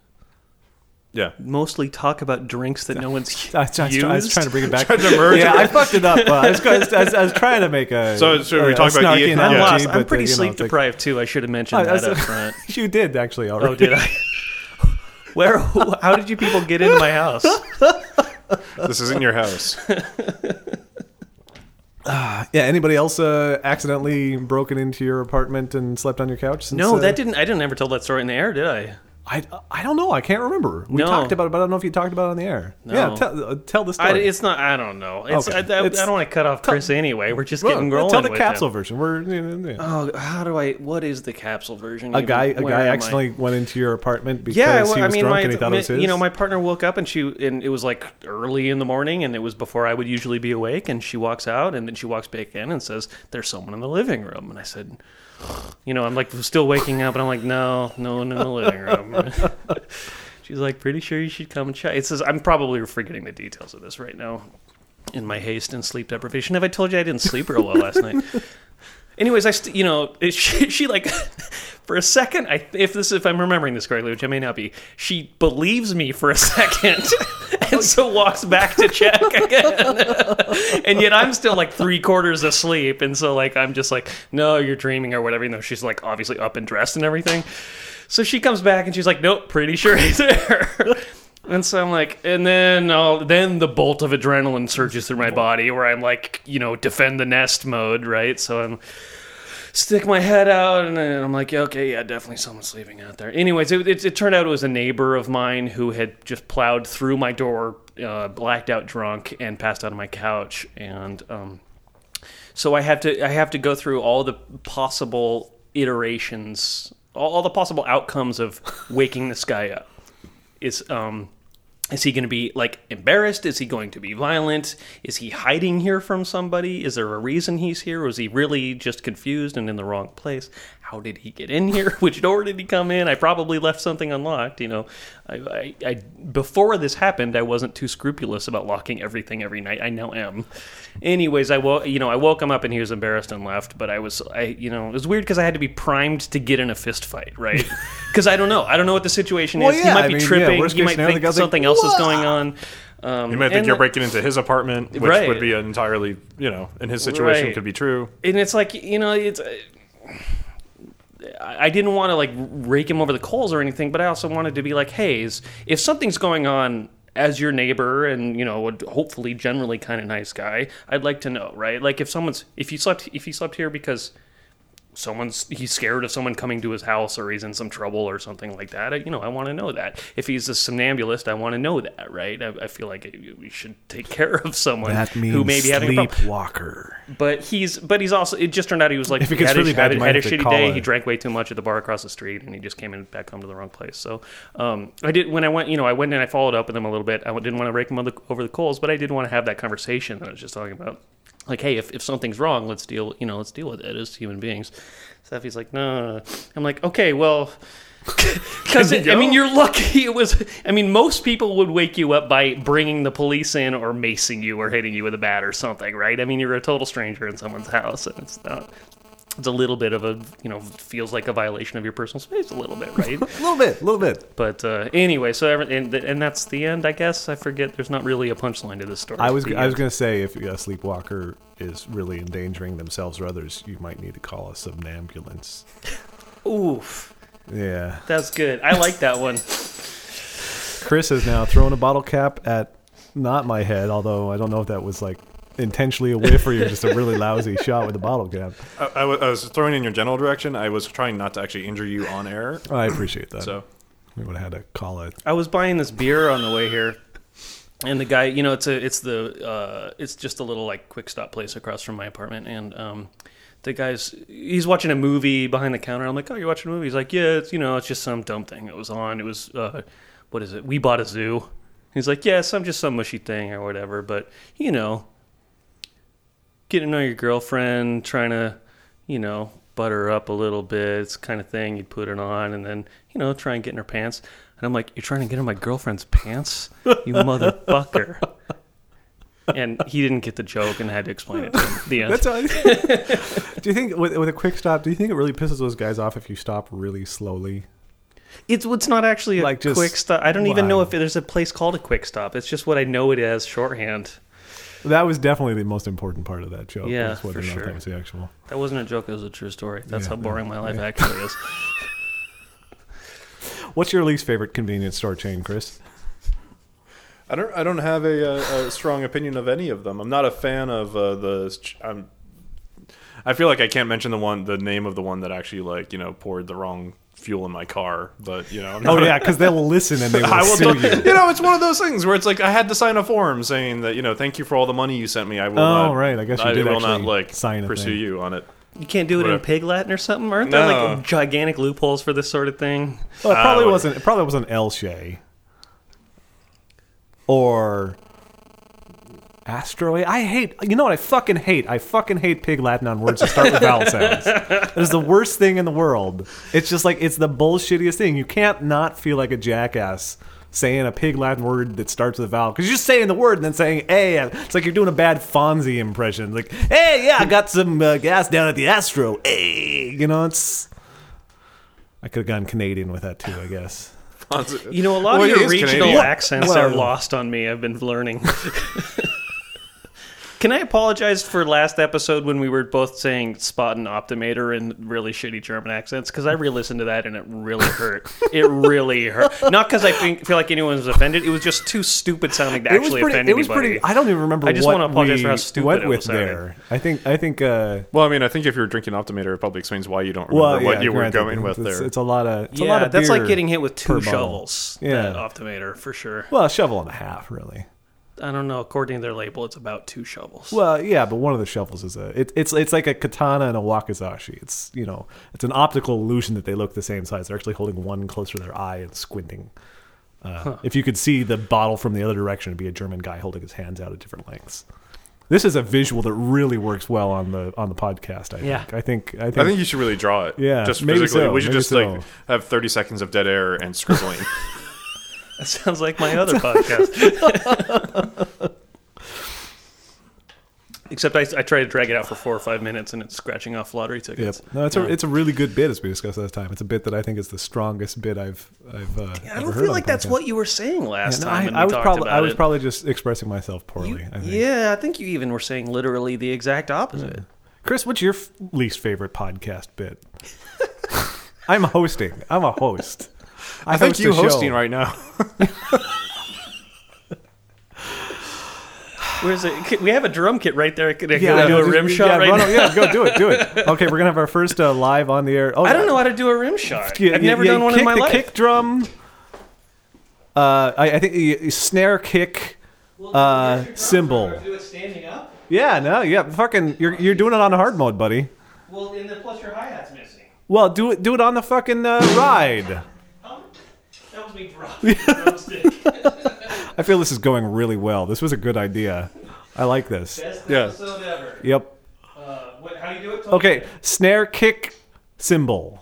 Yeah. Mostly talk about drinks that no one's I I used. I was trying to bring it back. To merge yeah, it. I fucked it up. Uh, I, was, I, was, I was- I was trying to make a So- so a, we a talked about snarky Ian- I'm Yeah. lost. I'm pretty uh, you know, sleep like- deprived too. I should have mentioned I- I that up front. you did actually already. Oh, did I? Where? How did you people get into my house? This isn't your house. Yeah. Anybody else uh, accidentally broken into your apartment and slept on your couch? Since, No, uh, that didn't. I didn't ever tell that story in the air, did I? I, I don't know. I can't remember. We No. talked about it, but I don't know if you talked about it on the air. No. Yeah, tell, uh, tell the I, story. it's not. I don't know. It's, Okay. I, I, It's- I don't want to cut off Chris anyway. We're just Well, getting rolling. tell the with capsule him. version. We're. Oh, how do I? What is the capsule version? a even? guy a Where guy am I? accidentally went into your apartment because Yeah, he was I mean, drunk my, and he thought it was his. you know, my partner woke up and she and it was like early in the morning, and it was before I would usually be awake. And she walks out, and then she walks back in and says, "There's someone in the living room." And I said, "You know, I'm like still waking up, and I'm like, no, no one in the living room." She's like, "Pretty sure you should come and check." It says, "I'm probably forgetting the details of this right now." In my haste and sleep deprivation, have I told you I didn't sleep real well last night? Anyways, I st- you know she, she like for a second. I if this if I'm remembering this correctly, which I may not be, she believes me for a second, and so walks back to check again. and yet I'm still like three quarters asleep, and so like I'm just like, no, you're dreaming or whatever. You know, she's like obviously up and dressed and everything. So she comes back and she's like, nope, pretty sure he's there. And so I'm like, and then I'll, then the bolt of adrenaline surges through my body, where I'm like, you know, defend the nest mode, right? So I'm stick my head out, and I'm like, okay, yeah, definitely someone's sleeping out there. Anyways, it, it, it turned out it was a neighbor of mine who had just plowed through my door, uh, blacked out drunk, and passed out on my couch, and um, so I have to I have to go through all the possible iterations, all, all the possible outcomes of waking this guy up. Is um is he going to be like embarrassed? Is he going to be violent? Is he hiding here from somebody? Is there a reason he's here? Was he really just confused and in the wrong place? How did he get in here? Which door did he come in? I probably left something unlocked. You know, I, I, I before this happened, I wasn't too scrupulous about locking everything every night. I now am. Anyways, I woke you know I woke him up and he was embarrassed and left. But I was I you know it was weird because I had to be primed to get in a fist fight, right? Because I don't know I don't know what the situation Well, is. yeah, he might I be mean, tripping. worst he might scenario, think guy's like, something else is going on. Um, You might think and- you're breaking into his apartment, which Right. would be entirely, you know, in his situation Right. could be true. and it's like you know it's uh, I didn't want to like rake him over the coals or anything, but I also wanted to be like, hey, if something's going on as your neighbor and you know hopefully generally kind of nice guy, I'd like to know, right? Like if someone's if you slept if you slept here because someone's he's scared of someone coming to his house or he's in some trouble or something like that. I, you know, I want to know that. If he's a somnambulist, I want to know that, right? I, I feel like we should take care of someone that means who may be having a sleepwalker. but he's but he's also it just turned out he was like If it gets had, really a, bad, had, you a- might had a shitty day. a- He drank way too much at the bar across the street, and he just came in back home to the wrong place. So um, I did when I went, you know, I went and I followed up with him a little bit. I didn't want to rake him over the, over the coals, but I did want to have that conversation that I was just talking about. Like, hey, if, if something's wrong, let's deal. You know, let's deal with it as human beings. Steffi's like, no, no, no. I'm like, okay, well. Because I mean, you're lucky. It was. I mean, most people would wake you up by bringing the police in or macing you or hitting you with a bat or something, right? I mean, you're a total stranger in someone's house, and it's not. It's a little bit of a, you know, feels like a violation of your personal space, a little bit, right? A little bit, a little bit. but uh, anyway, so every, and, and that's the end, I guess. I forget. There's not really a punchline to this story. I was I was going to say if a sleepwalker is really endangering themselves or others, you might need to call a somnambulance. Oof, Yeah. that's good. I like that one. Chris has now thrown a bottle cap at not my head, although I don't know if that was like intentionally a whiff or you're just a really lousy shot with a bottle cap. I, I wa- I was throwing in your general direction. I was trying not to actually injure you on air. I appreciate that. So we would have had to call it. I was buying this beer on the way here, and the guy, you know, it's a, it's the, uh, it's just a little like quick stop place across from my apartment, and um, the guy's, he's watching a movie behind the counter. I'm like, oh, you're watching a movie? He's like, yeah, it's you know, it's just some dumb thing that was on. It was, uh, what is it? We bought a zoo. He's like, yeah, some just some mushy thing or whatever, but you know, getting to know your girlfriend, trying to, you know, butter her up a little bit, it's kind of thing you'd put it on, and then you know, try and get in her pants. And I'm like, you're trying to get in my girlfriend's pants, you motherfucker. And he didn't get the joke and had to explain it to him. The end. That's all. do you think with, with a quick stop? Do you think it really pisses those guys off if you stop really slowly? It's it's not actually a Like, quick stop. I don't even know if there's a place called a quick stop. It's just what I know it as shorthand. That was definitely the most important part of that joke. Yeah, was whether for or not sure. That was the actual. That wasn't a joke. It was a true story. That's Yeah, how boring yeah, my life yeah. actually is. What's your least favorite convenience store chain, Chris? I don't. I don't have a, a, a strong opinion of any of them. I'm not a fan of uh, the. I'm. I feel like I can't mention the one, the name of the one that actually like you know poured the wrong fuel in my car. But you know, I'm Oh not a- yeah, because they'll listen and they will, I will. sue you. you know, it's one of those things where it's like I had to sign a form saying that you know, thank you for all the money you sent me. I will Oh, not. right. I guess you I did will not like sign a pursue thing. you on it. You can't do it in pig Latin or something. Aren't there No. like gigantic loopholes for this sort of thing? Well, it probably ah, whatever. wasn't. It probably wasn't El Shay or Astro. I hate. You know what? I fucking hate. I fucking hate pig Latin on words that start with vowel sounds. It is the worst thing in the world. It's just like it's the bullshittiest thing. You can't not feel like a jackass saying a pig Latin word that starts with a vowel because you're just saying the word and then saying "hey." It's like you're doing a bad Fonzie impression. Like, "Hey, yeah, I got some uh, gas down at the Astro." Hey, you know, it's. I could have gone Canadian with that too, I guess. You know, a lot Well, of your regional Canadian. accents Well- are lost on me. I've been learning. Can I apologize for last episode when we were both saying Spaten optimator in really shitty German accents? Because I re-listened to that and it really hurt. it really hurt. Not because I think, feel like anyone was offended. It was just too stupid sounding to it was actually pretty. offend It was pretty. I don't even remember. I just what wanna apologize we for how stupid went it with was sounding. there. I think. I think. uh Well, I mean, I think if you're drinking Optimator, it probably explains why you don't remember Well, what you were granted, going with it's, there. It's a lot of. It's a yeah, lot of that's like getting hit with two per bottle. shovels. Yeah. that optimator for sure. Well, a shovel and a half, really. I don't know. According to their label, it's about two shovels. Well, yeah, but one of the shovels is a. It, it's it's like a katana and a wakizashi. It's you know, it's an optical illusion that they look the same size. They're actually holding one closer to their eye and squinting. Uh, If you could see the bottle from the other direction, it'd be a German guy holding his hands out at different lengths. This is a visual that really works well on the on the podcast. I Yeah. think. I think. I think. I think you should really draw it. Yeah, just maybe physically. so, we should maybe just so. like have 30 seconds of dead air and scribbling. that sounds like my other podcast. Except I, I try to drag it out for four or five minutes and it's scratching off lottery Yep. tickets. No, it's a it's a really good bit as we discussed last time. It's a bit that I think is the strongest bit I've I've. Uh, I don't feel like that's podcast. what you were saying last Yeah, no, time. I, I was probably I was it. probably just expressing myself poorly. You- I think. yeah, I think you even were saying literally the exact opposite. Chris, what's your f- least favorite podcast bit? I'm hosting. I'm a host. I think host you a show. hosting right now. Where's it? We have a drum kit right there. Could I Yeah, go do know, a just- rim yeah, shot right run now? o- Yeah, go do it. Do it. Okay, we're gonna have our first uh, live on the air. Oh, I don't know how to do a rim shot. Yeah, I've yeah, never yeah, done one kick in my the life. kick drum. Uh, I, I think you- you snare kick. uh, cymbal. Do it standing up. Yeah, no, yeah, fucking, you're you're doing it on hard mode, buddy. Well, and then plus your hi hat's missing. Well, do it do it on the fucking uh, ride. That was me dropping the drumstick. I feel this is going really well. This was a good idea. I like this. Best Yeah. episode ever. Yep. Uh, what, how do you do it? Tony? Okay, snare kick cymbal.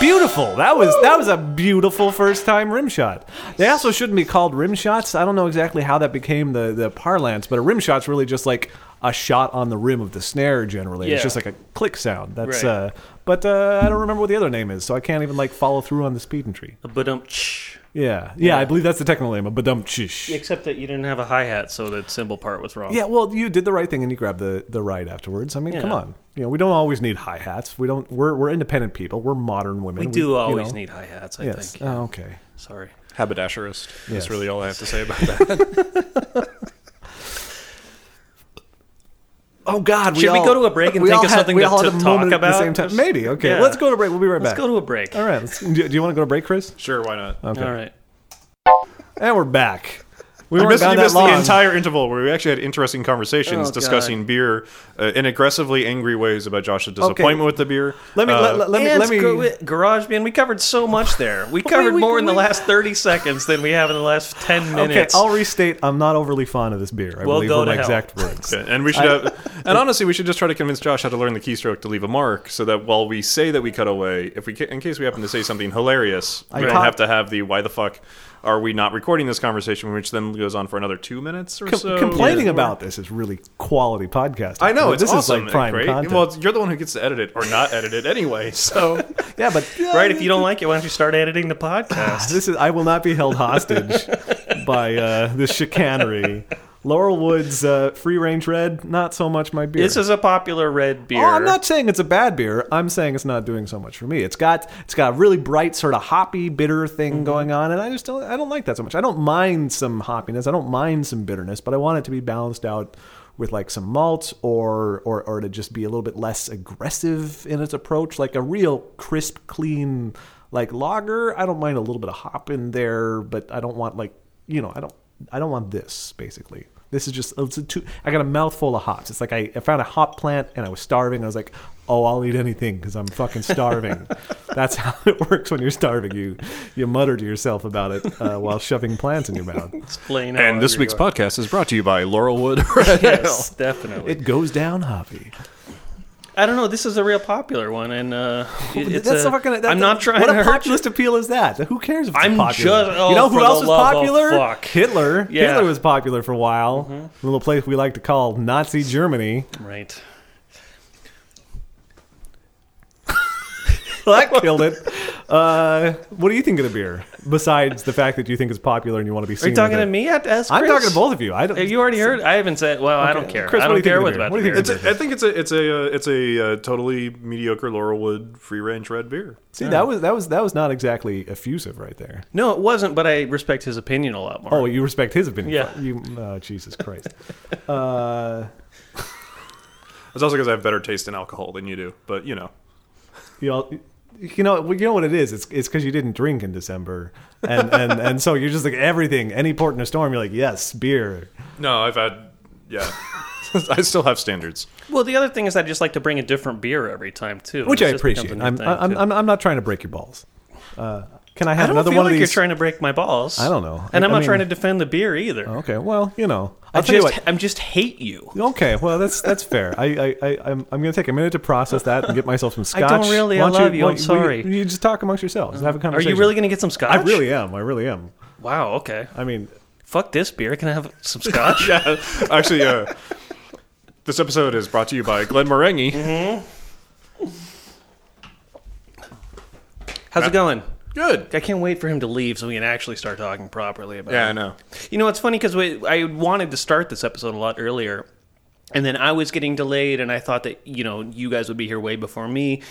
Beautiful. That was that was a beautiful first time rim shot. They also shouldn't be called rim shots. I don't know exactly how that became the the parlance, but a rim shot's really just like a shot on the rim of the snare. Generally, it's just like a click sound. That's Right. uh, but uh, I don't remember what the other name is, so I can't even like follow through on the speed and tree. A ba-dum-tsh. Yeah, yeah, I believe that's the technical name, a badum chish. Except that you didn't have a hi hat, so the cymbal part was wrong. Yeah, well, you did the right thing and you grabbed the, the right afterwards. I mean, come Yeah. on. You know, we don't always need hi hats. We don't. We're we're independent people. We're modern women. we do you always know. need hi hats. I Yes. think. Oh, okay. Sorry. Haberdasherist. Yes. That's really all I have to say about that. Oh God, Should we go to a break and think all of had- something we to- all had to a talk moment at the about? same time? Maybe. Okay, Yeah. let's go to a break. We'll be right back. Let's go to a break. all right. Let's, do, do you want to go to break, Chris? sure, why not? Okay. All right. And we're back. We You weren't missed, gone you that missed long. the entire interval where we actually had interesting conversations Oh, discussing God. beer uh, in aggressively angry ways about Josh's disappointment with the beer. Let me Uh, let, let, let me let me. Gar- Garage Band, we covered so much there. We covered we- more in the last 30 seconds than we have in the last 10 Okay, minutes. I'll restate. I'm not overly fond of this beer. I Well, believe go were to my hell. exact words. Okay, and we should have, and honestly, we should just try to convince Josh how to learn the keystroke to leave a mark, so that while we say that we cut away, if we, in case we happen to say something hilarious, we I don't have to have the "why the fuck are we not recording this conversation," which then goes on for another two minutes or Com- so. complaining Yeah. about this is really quality podcasting. I know it's this awesome, is like prime content. Well, you're the one who gets to edit it or not edit it anyway. So yeah, but right, if you don't like it, why don't you start editing the podcast? This is I will not be held hostage by uh, this chicanery. Laurelwood's uh, Free Range Red, not so much my beer. This is a popular red beer. Oh, I'm not saying it's a bad beer. I'm saying it's not doing so much for me. It's got it's got a really bright sort of hoppy bitter thing Mm-hmm. going on, and I just don't I don't like that so much. I don't mind some hoppiness. I don't mind some bitterness, but I want it to be balanced out with like some malt or or or to just be a little bit less aggressive in its approach, like a real crisp, clean like lager. I don't mind a little bit of hop in there, but I don't want like you know I don't I don't want this basically. This is just it's a too. I got a mouthful of hops. It's like I, I found a hop plant and I was starving. I was like, oh, I'll eat anything because I'm fucking starving. That's how it works when you're starving. You you mutter to yourself about it uh, while shoving plants in your mouth. Explain and this week's you podcast is brought to you by Laurelwood Red Yes, definitely. It goes down hoppy. I don't know. This is a real popular one, and uh, it's that's a, fucking. That, I'm not trying What to a populist appeal is that? Who cares if I'm popular? just- oh, you know who else was popular? fuck. Hitler. Yeah. Hitler was popular for a while. A little place we like to call Nazi Germany. Right. Well, that killed it. Uh, what do you think of the beer? Besides the fact that you think it's popular and you want to be Are you talking with to it? me? At, as I'm Chris? talking to both of you. I don't. Have you already heard? I haven't said. Well, I don't care. Chris, I what do don't you think care of what's the about beer? the What do you think It's a, I think it's a it's a uh, totally mediocre Laurelwood free range red beer. See, that was that was that was not exactly effusive right there. No, it wasn't. But I respect his opinion a lot more. Oh, you respect his opinion. Yeah. You, oh, Jesus Christ. uh, It's also because I have better taste in alcohol than you do. But you know, you all, you know, you know what it is. It's it's because you didn't drink in December, and and and so you're just like everything. Any port in a storm, you're like, yes, beer. no, I've had yeah. I still have standards. Well, the other thing is I just like to bring a different beer every time too, which I appreciate. I'm, thing, I'm, too. I'm I'm not trying to break your balls. Uh, can I I have don't another feel one like of you're trying to break my balls. I don't know. and I- I'm I not mean- trying to defend the beer either. Okay, well, you know, I I'll you just. I'm just hate you. Okay, well that's that's fair. I I, I I'm I'm gonna take a minute to process that and get myself some scotch. I don't really. Why I love you. why- I'm sorry. You, just talk amongst yourselves. and Have a conversation. Are you really going to get some scotch? I really am. I really am. Wow. Okay. I mean, Fuck this beer. Can I have some scotch? Yeah, actually, uh, this episode is brought to you by Glenmorangie. How's it going? Good. I can't wait for him to leave so we can actually start talking properly about it. Yeah, it. I know. You know, it's funny because I wanted to start this episode a lot earlier, and then I was getting delayed, and I thought that you know you guys would be here way before me.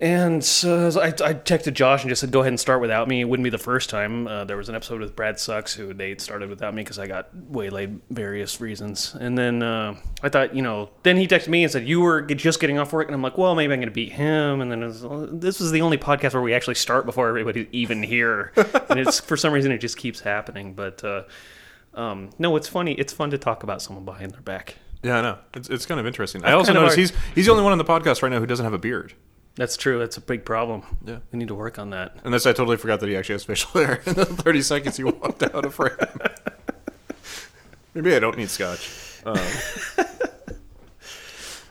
And so I, I texted Josh and just said, "Go ahead and start without me." It wouldn't be the first time. Uh, there was an episode with Brad Sucks who they started without me because I got waylaid various reasons. And then uh, I thought, you know, then he texted me and said, "You were just getting off work," and I'm like, "Well, maybe I'm going to beat him." And then was, this was the only podcast where we actually start before everybody's even here, and it's for some reason it just keeps happening. But uh, um, no, it's funny. It's fun to talk about someone behind their back. Yeah, I know. It's, it's kind of interesting. I also noticed he's he's the only one on the podcast right now who doesn't have a beard. That's true. That's a big problem. Yeah. we need to work on that. Unless I totally forgot that he actually has facial hair in the 30 seconds he walked out of frame. Maybe I don't need scotch. Um,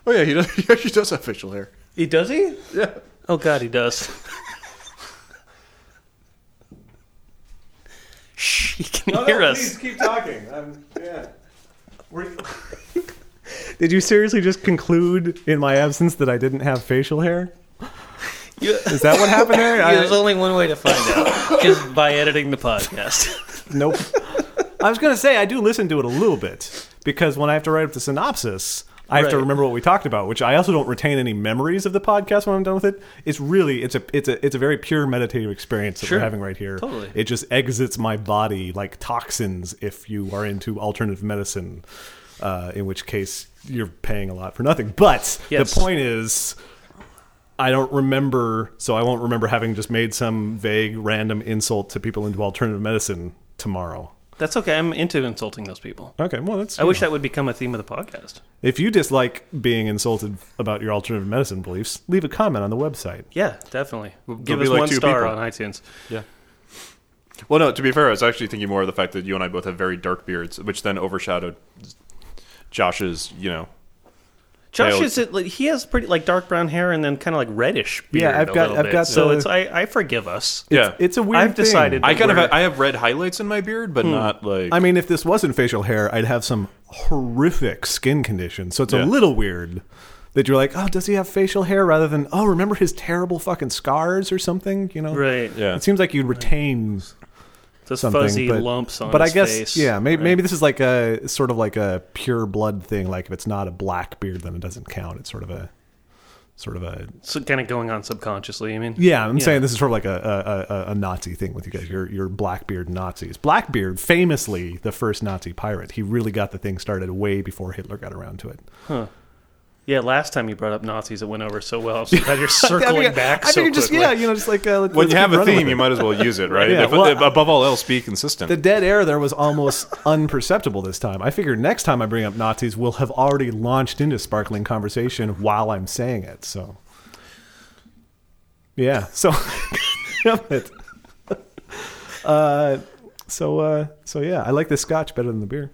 oh yeah, he does. He actually does have facial hair. He does he? Yeah. Oh God, he does. Shh, he can hear us. Please keep talking. I'm, yeah. Did you seriously just conclude in my absence that I didn't have facial hair? Is that what happened there? I- There's only one way to find out, is by editing the podcast. Nope. I was going to say I do listen to it a little bit because when I have to write up the synopsis, I have to remember what we talked about, which I also don't retain any memories of the podcast when I'm done with it. It's really it's a it's a it's a very pure meditative experience that Sure. we're having right here. Totally. It just exits my body like toxins if you are into alternative medicine. Uh, in which case you're paying a lot for nothing. But Yes. the point is I don't remember, so I won't remember having just made some vague, random insult to people into alternative medicine tomorrow. That's okay. I'm into insulting those people. Okay, well, that's. I wish that would become a theme of the podcast. If you dislike being insulted about your alternative medicine beliefs, leave a comment on the website. Yeah, definitely. Give us like one star people. on iTunes. Yeah. Well, no. To be fair, I was actually thinking more of the fact that you and I both have very dark beards, which then overshadowed Josh's. You know, Josh Pale- is it, like, he has pretty like dark brown hair and then kind of like reddish beard. Yeah, I've got- little I've bit. got so the- it's I, I forgive us. yeah. It's a weird I've thing. decided- I kind of Weird. I have red highlights in my beard, but hmm. not like. I mean, if this wasn't facial hair, I'd have some horrific skin condition. So it's Yeah. a little weird that you're like, oh, does he have facial hair rather than, oh, remember his terrible fucking scars or something? You know? Right. yeah. It seems like you'd retain Those something. fuzzy but, lumps on But I guess, face. yeah, maybe, Right. maybe this is like a sort of like a pure blood thing. Like if it's not a black beard, then it doesn't count. It's sort of a, sort of a So kind of going on subconsciously. I mean, Yeah, I'm Yeah. saying this is sort of like a, a, a, a Nazi thing with you guys. You're, you're Blackbeard Nazis. Blackbeard, famously the first Nazi pirate, he really got the thing started way before Hitler got around to it. Yeah. Last time you brought up Nazis, it went over so well. I'm so glad you're circling back I so figured just quickly. yeah, you know, just like uh, let's- when you have a theme, you might as well use it, right? Yeah, If- well, if- above all else, be consistent. The dead air there was almost unperceptible this time. I figure next time I bring up Nazis, we'll have already launched into sparkling conversation while I'm saying it. So, yeah. So, damn it. Uh, so, uh, so yeah, I like the scotch better than the beer.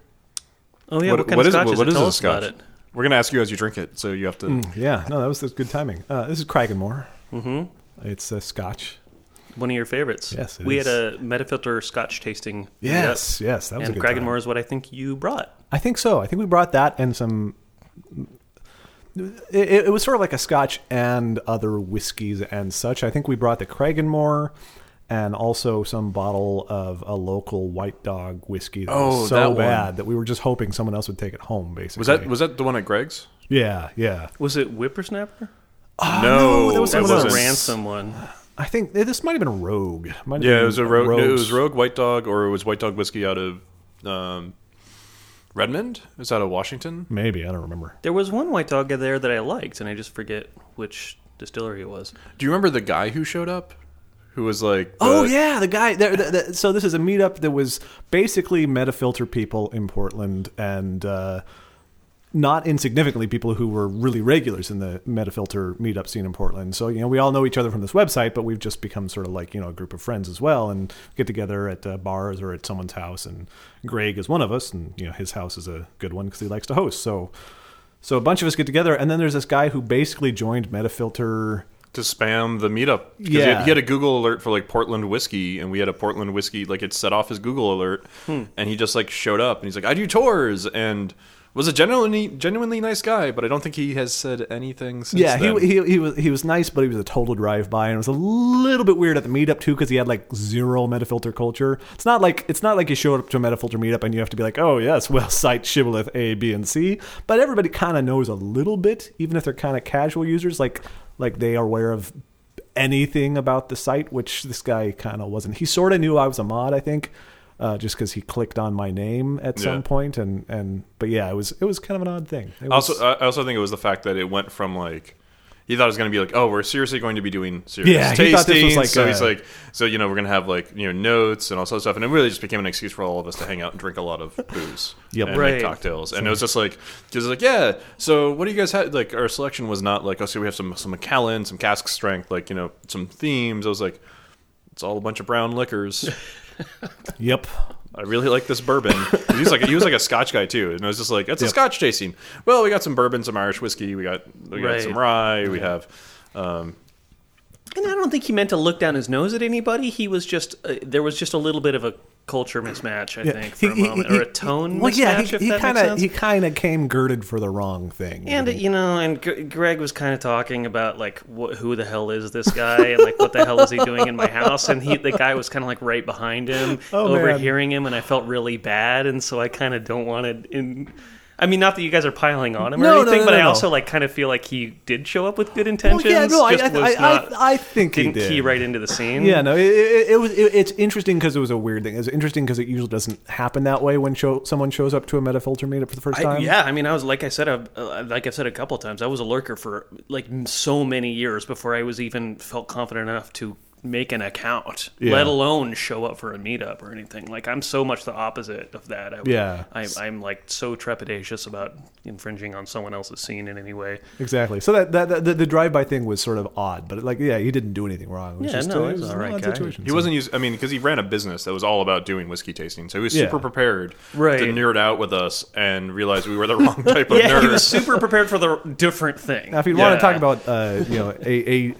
Oh yeah. What, kind what of is it? scotch is What it? is Tell this us about scotch? it. We're gonna ask you as you drink it, so you have to. Yeah, no, that was that's good timing. Uh, this is Cragganmore. Mm-hmm. It's a scotch. One of your favorites. Yes, it we is. had a Metafilter Scotch tasting. Yes, yes, that was and a good time. Is what I think you brought. I think so. I think we brought that and some. It, it was sort of like a Scotch and other whiskeys and such. I think we brought the Cragganmore and also some bottle of a local White Dog whiskey. That Oh, was so that one. bad that we were just hoping someone else would take it home. Basically, Was that was that the one at Greg's? Yeah, yeah. Was it Whippersnapper? no, that was That was a else. ransom one. I think this might have been a Rogue. Might have Yeah, been it was a rogue. It was Rogue White Dog, or it was White Dog whiskey out of um, Redmond. Is that out of Washington? Maybe I don't remember. There was one white dog there that I liked, and I just forget which distillery it was. Do you remember the guy who showed up? Who was like? Oh yeah, the guy. The, the, the, so this is a meetup that was basically Metafilter people in Portland, and uh, not insignificantly people who were really regulars in the Metafilter meetup scene in Portland. So you know, we all know each other from this website, but we've just become sort of like you know a group of friends as well, and get together at uh, bars or at someone's house. And Greg is one of us, and you know his house is a good one because he likes to host. So. So a bunch of us get together, and then there's this guy who basically joined Metafilter to spam the meetup. 'Cause he, had, he had a Google alert for like Portland whiskey, and we had a Portland whiskey like it set off his Google alert, Hmm. and he just like showed up, and he's like, "I do tours," and was a genuinely genuinely nice guy, but I don't think he has said anything since. Yeah, then. he, he he was he was nice, but he was a total drive by, and it was a little bit weird at the meetup too because he had like zero metafilter culture. It's not like it's not like you showed up to a metafilter meetup and you have to be like, oh yes, well site shibboleth A, B, and C. But everybody kind of knows a little bit, even if they're kind of casual users, like like they are aware of anything about the site, which this guy kind of wasn't. He sort of knew I was a mod, I think. Uh, just because he clicked on my name at Yeah. some point, and and but yeah, it was it was kind of an odd thing. It Also, I I also think it was the fact that it went from like he thought it was going to be like, oh, we're seriously going to be doing serious Yeah, he tasting. thought this was like so a- he's like, so you know, we're going to have like you know notes and all sorts of stuff, and it really just became an excuse for all of us to hang out and drink a lot of booze Yep. and Right. make cocktails. And it was just like, just like, yeah. So what do you guys have? Like our selection was not like, oh, so we have some some Macallan, some cask strength, like you know, some themes. I was like, it's all a bunch of brown liquors. yep. I really like this bourbon. He was like he was like a Scotch guy too, and I was just like it's a Yep. Scotch tasting. Well, we got some bourbon, some Irish whiskey, we got we got Right. some rye, we have um, And I don't think he meant to look down his nose at anybody. He was just uh, there was just a little bit of a culture mismatch. I Yeah. think for a He- he- moment, he- or a tone Well, mismatch. yeah, he, he that kind of he kind of came girded for the wrong thing. And you know, and G- Greg was kind of talking about like wh- who the hell is this guy, and like what the hell is he doing in my house? And he, the guy was kind of like right behind him, Oh, man. overhearing him, and I felt really bad, and so I kind of don't want to. In, I mean, not that you guys are piling on him or No, no, anything, no, but no, I no. also like kind of feel like he did show up with good well, intentions. yeah, no, I, just I, I, not, I, I think he didn't did. key right into the scene. Yeah, no, it, it, it was. It, it's interesting because it was a weird thing. It's interesting because it usually doesn't happen that way when show, someone shows up to a Metafilter meetup for the first I, time. yeah, I mean, I was like I said, uh, uh, like I've said a couple of times, I was a lurker for like so many years before I was even felt confident enough to make an account, Yeah. let alone show up for a meetup or anything. Like I'm so much the opposite of that. I, yeah, I, I'm like so trepidatious about infringing on someone else's scene in any way. exactly. So that, that, that the, the drive-by thing was sort of odd, but like, yeah, he didn't do anything wrong. It was Yeah, just, no, uh, it he's was all an right guy. situation. He So- wasn't used. I mean, because he ran a business that was all about doing whiskey tasting, so he was Yeah. super prepared Right. to nerd out with us and realize we were the wrong type of Yeah, nerd. he was super prepared for the different thing. Now, if you want to talk about, uh, you know, a, a,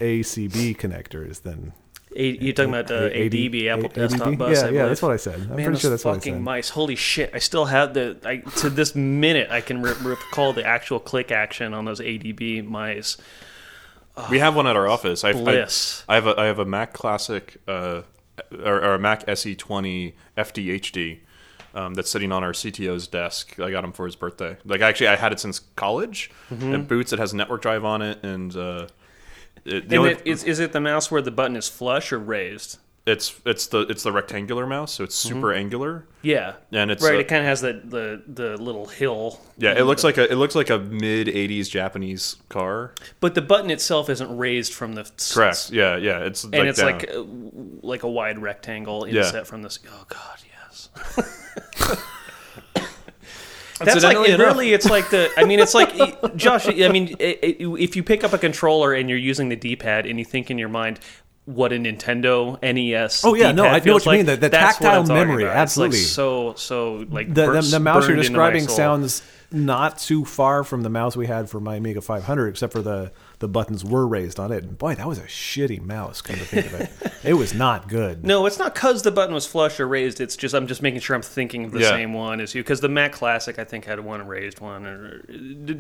connectors, then A, you're talking about uh, A- ADB, Apple ADB? Desktop Bus. Yeah, I yeah, believe. that's what I said. I'm Man, pretty those sure that's what I fucking said. mice. Holy shit! I still have the. I, to this minute, I can re- recall the actual click action on those ADB mice. we have one at our office. I, I, Bliss. I have a I have a Mac Classic uh, or, or a Mac SE20 FDHD um, that's sitting on our CTO's desk. I got him for his birthday. Like actually, I had it since college. Mm-hmm. It boots. It has a network drive on it, and uh, it, And the only, it, is, is it the mouse where the button is flush or raised? it's it's the it's the rectangular mouse, so it's super angular. Yeah, And it's, right. uh, it kind of has the, the the little hill. Yeah, it looks like a it looks like a mid '80s Japanese car. but the button itself isn't raised from the Correct. Yeah, yeah. It's and like it's down. like uh, like a wide rectangle Yeah. inset from this. Oh God, yes. That's like enough- really. It's like the. I mean, it's like Josh. I mean, if you pick up a controller and you're using the D-pad and you think in your mind. What a Nintendo NES! Oh, yeah, no, I know what you mean, the- the tactile memory, about. It's, like, absolutely. so so like the, the, burst- the mouse you're burned into my describing sounds not too far from the mouse we had for my Amiga 500, except for the the buttons were raised on it. And boy, that was a shitty mouse. Come to think of it, it was not good. No, it's not because the button was flush or raised. It's just I'm just making sure I'm thinking of the Yeah. same one as you. Because the Mac Classic, I think, had one raised one. Or uh,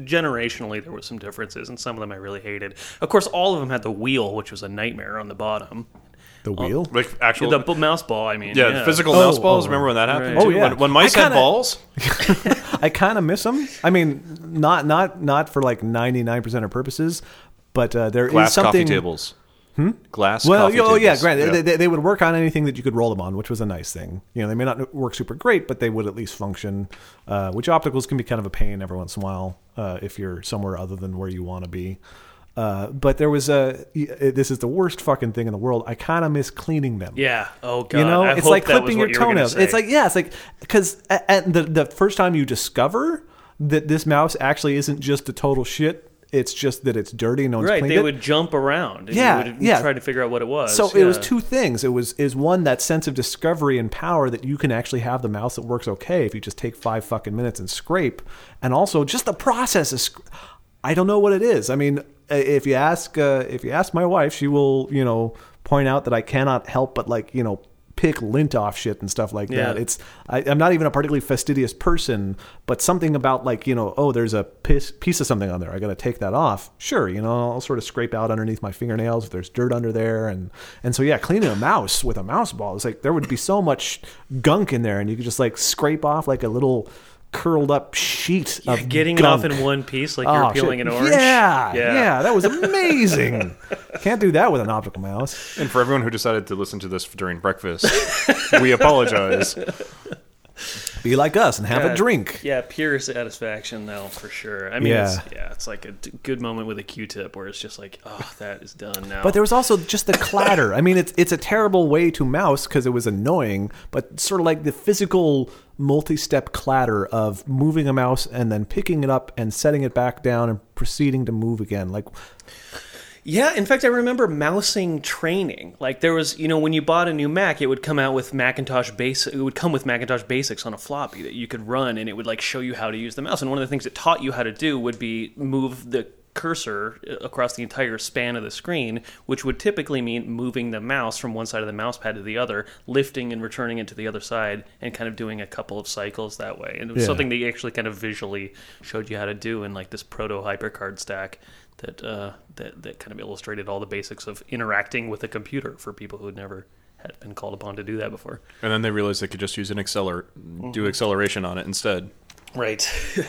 generationally, there were some differences, and some of them I really hated. Of course, all of them had the wheel, which was a nightmare on the bottom. The wheel. like actual. the b- mouse ball. I mean, yeah, yeah, physical Oh, mouse balls. oh. Remember when that happened? Right. Oh, too? yeah. When, when mice I had kinda- balls. I kind of miss them. I mean, not not not for like 99 percent of purposes, but uh, there is Glass something. coffee tables. Hmm. Glass. Well, coffee oh yeah, tables. granted, They, they, they would work on anything that you could roll them on, which was a nice thing. You know, they may not work super great, but they would at least function. Uh, which opticals can be kind of a pain every once in a while uh, if you're somewhere other than where you want to be. Uh, but there was a. This is the worst fucking thing in the world. I kind of miss cleaning them. Yeah. Oh god. You know, I it's hope like that was clipping what your you were gonna toenails. It's like yeah, it's like because at the the first time you discover that this mouse actually isn't just a total shit. It's just that it's dirty no one's right. cleaned They it. would jump around. And Yeah, would yeah. Try to figure out what it was. So it was two things. It was is one that sense of discovery and power that you can actually have the mouse that works okay if you just take five fucking minutes and scrape, and also just the process is. I don't know what it is. I mean, if you ask uh, if you ask my wife, she will you know point out that I cannot help but like you know pick lint off shit and stuff like that. It's I, I'm not even a particularly fastidious person, but something about like you know oh there's a piece, piece of something on there. I got to take that off. Sure, you know I'll sort of scrape out underneath my fingernails if there's dirt under there, and and so yeah, cleaning a mouse with a mouse ball is like there would be so much gunk in there, and you could just like scrape off like a little curled up sheet of Getting it off in one piece, like Oh, you're peeling shit. an orange. Yeah, yeah, Yeah. that was amazing. Can't do that with an optical mouse. And for everyone who decided to listen to this during breakfast, we apologize. Be like us and have a drink. Yeah, pure satisfaction, though, for sure. I mean, Yeah. it's, yeah, it's like a d- good moment with a Q-tip where it's just like, oh, that is done now. But there was also just the clatter. I mean, it's it's a terrible way to mouse because it was annoying, but sort of like the physical multi-step clatter of moving a mouse and then picking it up and setting it back down and proceeding to move again. Like, Yeah, in fact, I remember mousing training. Like there was, you know, when you bought a new Mac, it would come out with Macintosh Basic. It would come with Macintosh Basics on a floppy that you could run, and it would like show you how to use the mouse. And one of the things it taught you how to do would be move the cursor uh, across the entire span of the screen, which would typically mean moving the mouse from one side of the mouse pad to the other, lifting and returning it to the other side, and kind of doing a couple of cycles that way. And it was Yeah. something they actually kind of visually showed you how to do in like this proto hypercard stack that uh, that that kind of illustrated all the basics of interacting with a computer for people who had never had been called upon to do that before. And then they realized they could just use an acceler, do acceleration on it instead. Right.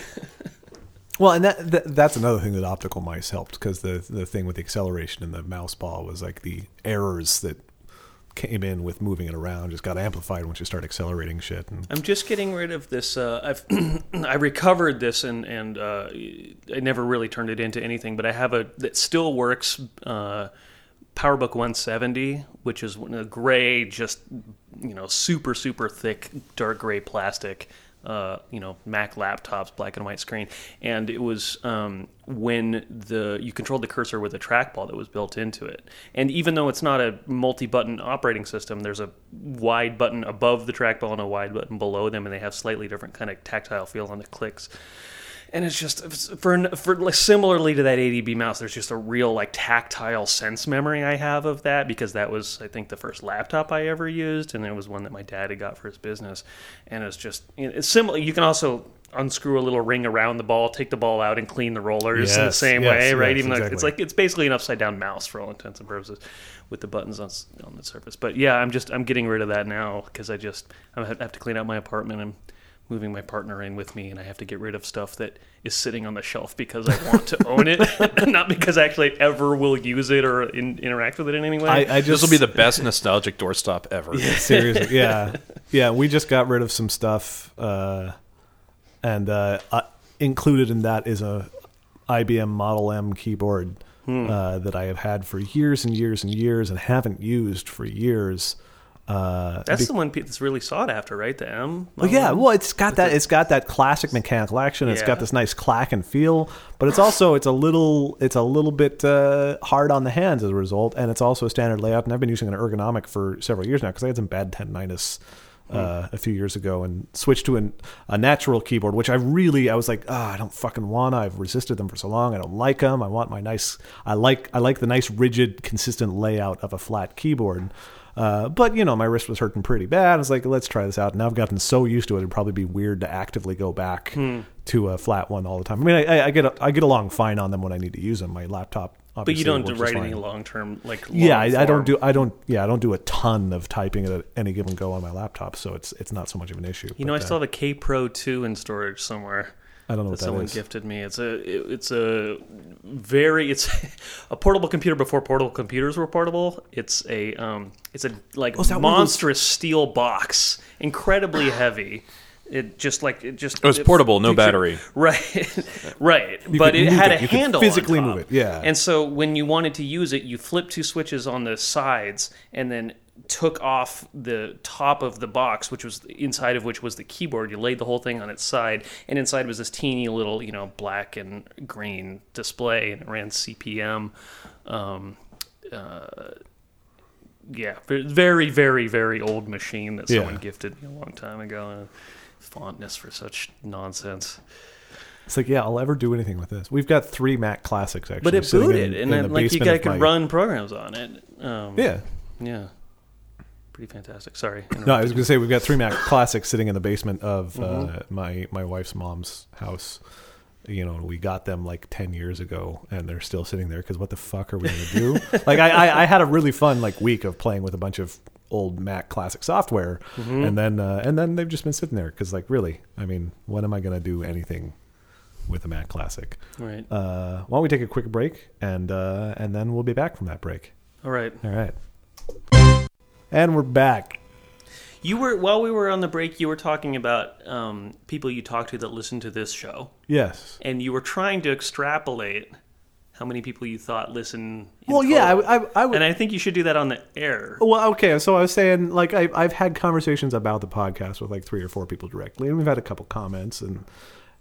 Well, and that, that that's another thing that optical mice helped because the the thing with the acceleration in the mouse ball was like the errors that came in with moving it around just got amplified once you start accelerating shit. And I'm just getting rid of this. Uh, I've I recovered this and and uh, I never really turned it into anything. But I have a that still works. Uh, PowerBook 170, which is the gray, just you know, super super thick dark gray plastic. Uh, you know, Mac laptops, black and white screen, and it was um, when the you controlled the cursor with a trackball that was built into it. And even though it's not a multi-button operating system, there's a wide button above the trackball and a wide button below them, and they have slightly different kind of tactile feel on the clicks and it's just for for like, similarly to that ADB mouse. There's just a real like tactile sense memory I have of that because that was I think the first laptop I ever used, and it was one that my dad had got for his business. And it's just it's similar. You can also unscrew a little ring around the ball, take the ball out, and clean the rollers in the same yes, way, right? yes, Even though it's like it's basically an upside down mouse for all intents and purposes, with the buttons on on the surface. But yeah, I'm just I'm getting rid of that now because I just I have to clean out my apartment and moving my partner in with me and I have to get rid of stuff that is sitting on the shelf because I want to own it, not because I actually ever will use it or in, interact with it in any way. I, I This will be the best nostalgic doorstop ever. seriously, yeah, yeah. We just got rid of some stuff, uh, and uh, uh, included in that is a IBM Model M keyboard uh, that I have had for years and years and years and haven't used for years. Uh, That's be- the one that's really sought after, right? The M. Well, yeah, well, it's got that. It's got that classic mechanical action. It's Yeah. got this nice clack and feel, but it's also it's a little it's a little bit uh, hard on the hands as a result, and it's also a standard layout. And I've been using an ergonomic for several years now because I had some bad tendinitis uh, a few years ago and switched to an, a natural keyboard, which I really I was like, ah, I don't fucking want. I've resisted them for so long. I don't like them. I want my nice. I like I like the nice rigid, consistent layout of a flat keyboard. Uh, but you know, my wrist was hurting pretty bad. I was like, let's try this out. Now I've gotten so used to it, it'd probably be weird to actively go back Hmm. to a flat one all the time. I mean, I, I- get I get along fine on them when I need to use them. My laptop, but you don't write any long term like. Yeah, I, I don't do I don't yeah I don't do a ton of typing at any given go on my laptop, so it's it's not so much of an issue. You know, I But, still uh, have a Kaypro two in storage somewhere. I don't know that what that someone is. gifted me. It's a it- it's a very it's a portable computer before portable computers were portable. It's a um it's a like Oh, is that one of those- monstrous steel box, incredibly heavy. It just like it just It was portable, no battery. Right, right. You but it had it. a You handle. physically on top. move it, yeah. And so when you wanted to use it, you flipped two switches on the sides, and then took off the top of the box, which was inside of which was the keyboard. You laid the whole thing on its side, and inside was this teeny little, you know, black and green display, and it ran CPM. Um, uh, yeah, very, very, very old machine that someone Yeah. gifted me a long time ago. And fondness for such nonsense. It's like yeah, I'll ever do anything with this. We've got three Mac Classics actually, But it booted, in- and in then, the like you guys could my- run programs on it. Um, Yeah, yeah, pretty fantastic. Sorry, No, I was going to say we've got three Mac Classics sitting in the basement of uh, Mm-hmm. my my wife's mom's house. You know, we got them like ten years ago, and they're still sitting there. Because what the fuck are we going to do? like, I, I I had a really fun like week of playing with a bunch of old Mac Classic software, Mm-hmm. and then uh, and then they've just been sitting there. Because like, really, I mean, when am I going to do anything with a Mac Classic? right. Uh, why don't we take a quick break, and uh, and then we'll be back from that break. All right. All right, and we're back. You were while we were on the break. You were talking about um, people you talked to that listened to this show, Yes. and you were trying to extrapolate how many people you thought listen. Well, yeah, I. I, I would. and I think you should do that on the air. Well, okay. So I was saying, like, I, I've had conversations about the podcast with like three or four people directly, and we've had a couple comments, and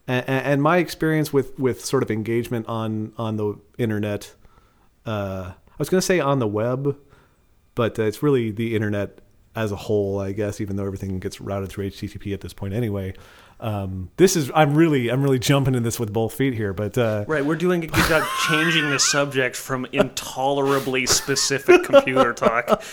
and, and my experience with with sort of engagement on on the internet. Uh, I was going to say on the web, but uh, it's really the internet as a whole, I guess. Even though everything gets routed through HTTP at this point, anyway. Um, this is I'm really I'm really jumping in this with both feet here, but uh, Right, we're doing a good job changing the subject from intolerably specific computer talk.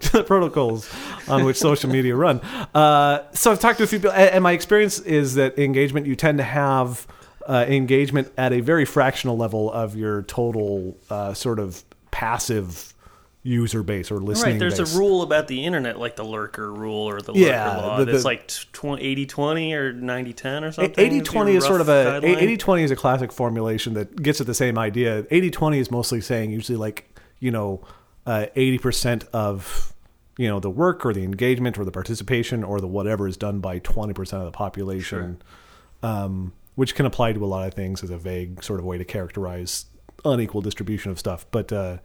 To the protocols on which social media run. Uh, so I've talked to a few people, and and my experience is that engagement you tend to have uh, engagement at a very fractional level of your total uh, sort of passive user base or listening. Right, there's base. a rule about the internet, like the lurker rule or the Yeah, lurker law. the- that's like 80 20 or 90 10 or something. 80 20 your is sort of a guideline? 80 20 is a classic formulation that gets at the same idea 80 20 is mostly saying usually like you know uh, 80% of you know the work or the engagement or the participation or the whatever is done by 20% of the population um, which can apply to a lot of things as a vague sort of way to characterize unequal distribution of stuff but uh,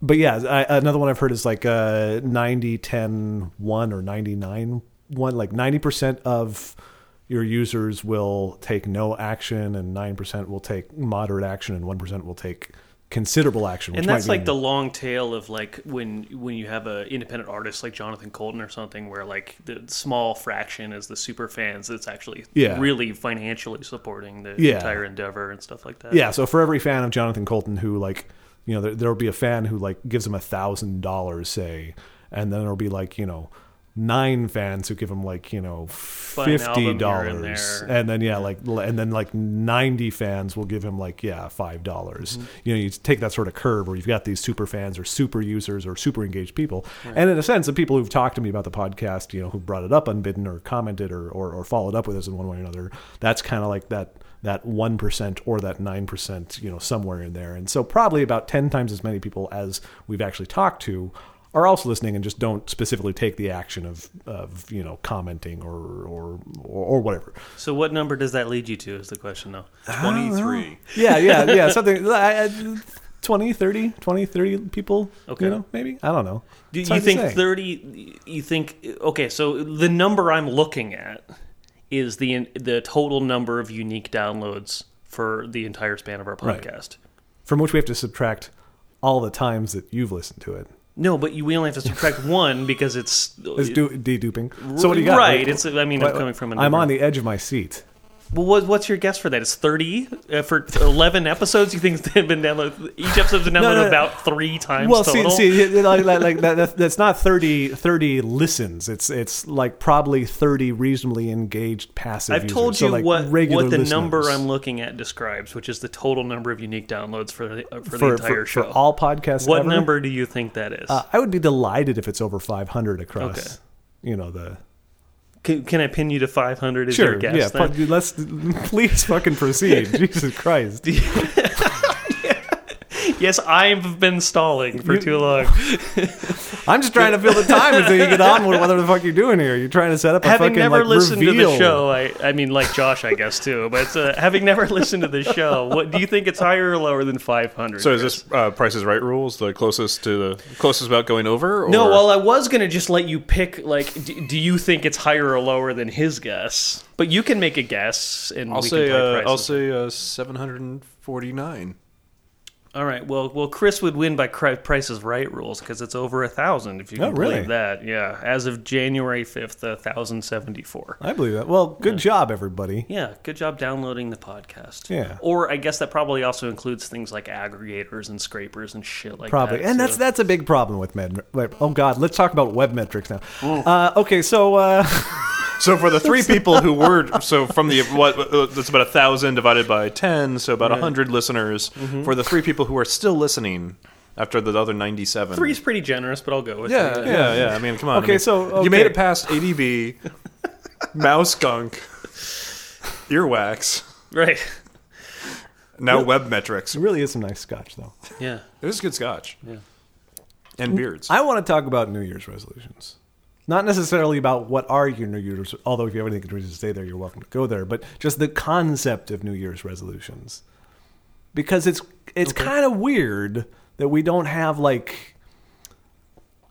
but yeah, I, another one I've heard is like uh, 90, 10, 1 or 99, 1. Like 90% of your users will take no action and 9% will take moderate action and 1% will take considerable action. Which and that's like the long tail of like when when you have a independent artist like Jonathan Coulton or something where like the small fraction is the super fans that's actually Yeah. really financially supporting the Yeah. entire endeavor and stuff like that. Yeah, so for every fan of Jonathan Coulton who like, you know, there, there'll be a fan who like gives him a thousand dollars, say, and then there'll be like, you know, nine fans who give him like, you know, fifty album here and dollars, and then yeah, like, and then like ninety fans will give him like, yeah, five dollars. Mm-hmm. You know, you take that sort of curve where you've got these super fans or super users or super engaged people, and in a sense, the people who've talked to me about the podcast, you know, who brought it up unbidden or commented or or, or followed up with us in one way or another, that's kind of like that that 1% or that 9%, you know, somewhere in there. And so probably about 10 times as many people as we've actually talked to are also listening and just don't specifically take the action of, of you know, commenting or, or, or, or whatever. So what number does that lead you to is the question though. 23. Yeah, yeah, yeah. Something, I- I- 20, 30, 20, 30 people, Okay. you know, maybe? I don't know. Do you think 30 you think okay, so the number I'm looking at is the the total number of unique downloads for the entire span of our Right. podcast. From which we have to subtract all the times that you've listened to it. No, but you, we only have to subtract one because it's It's du- deduping. So what do you got? Right, Like, it's I mean I'm coming from an I'm on the edge of my seat. Well, what, what's your guess for that? It's 30 uh, for 11 episodes. You think they've been downloaded? Each episode's been downloaded no, no. about three times Well, total. see, see, like, like, like that, that, that's not 30, 30 listens. It's it's like probably thirty reasonably engaged passive. I've told users. So, you like, what what the listeners. number I'm looking at describes, which is the total number of unique downloads for the, uh, for, the entire for, show. for all podcasts. what ever, number do you think that is? Uh, I would be delighted if it's over five hundred across. Okay. You know the can, can I pin you to 500 as sure. your guess? yeah, then? pu- let's please fucking proceed. Jesus Christ. yes, I've been stalling for You- too long. I'm just trying to fill the time until you get on with whatever the fuck you're doing here. You're trying to set up a having fucking never like, listened reveal. to the show. I, I mean, like Josh, I guess too. But uh, having never listened to the show, what do you think it's higher or lower than 500? So is this uh, Price is Right rules the closest to the closest about going over? Or? No. Well, I was gonna just let you pick. Like, do, do you think it's higher or lower than his guess? But you can make a guess, and I'll we say can uh, I'll say uh, 749. All right. Well, well, Chris would win by prices Right rules because it's over a thousand. If you Oh, can really? believe that, yeah. As of January fifth, thousand seventy four. I believe that. Well, good job, everybody. Yeah, good job downloading the podcast. Yeah. Or I guess that probably also includes things like aggregators and scrapers and shit like Probably, that. Probably, and that's that's a big problem with med. Like, oh God, let's talk about web metrics now. Uh, okay, so uh, So for the three people who were so from the what uh, that's about a thousand divided by ten, so about a hundred listeners. Mm-hmm. For the three people who are still listening after the other ninety seven. Three's pretty generous, but I'll go with Yeah, it. yeah, yeah. I mean, come on. I Okay, mean, so, you made it past ADB, mouse gunk, earwax, Right. now web metrics. it really is some nice scotch, though. Yeah. It was good scotch. Yeah. And beards. I want to talk about New Year's resolutions. Not necessarily about what are your New Year's, although if you have anything to stay there, you're welcome to go there. But just the concept of New Year's resolutions, because it's it's kind of weird that we don't have like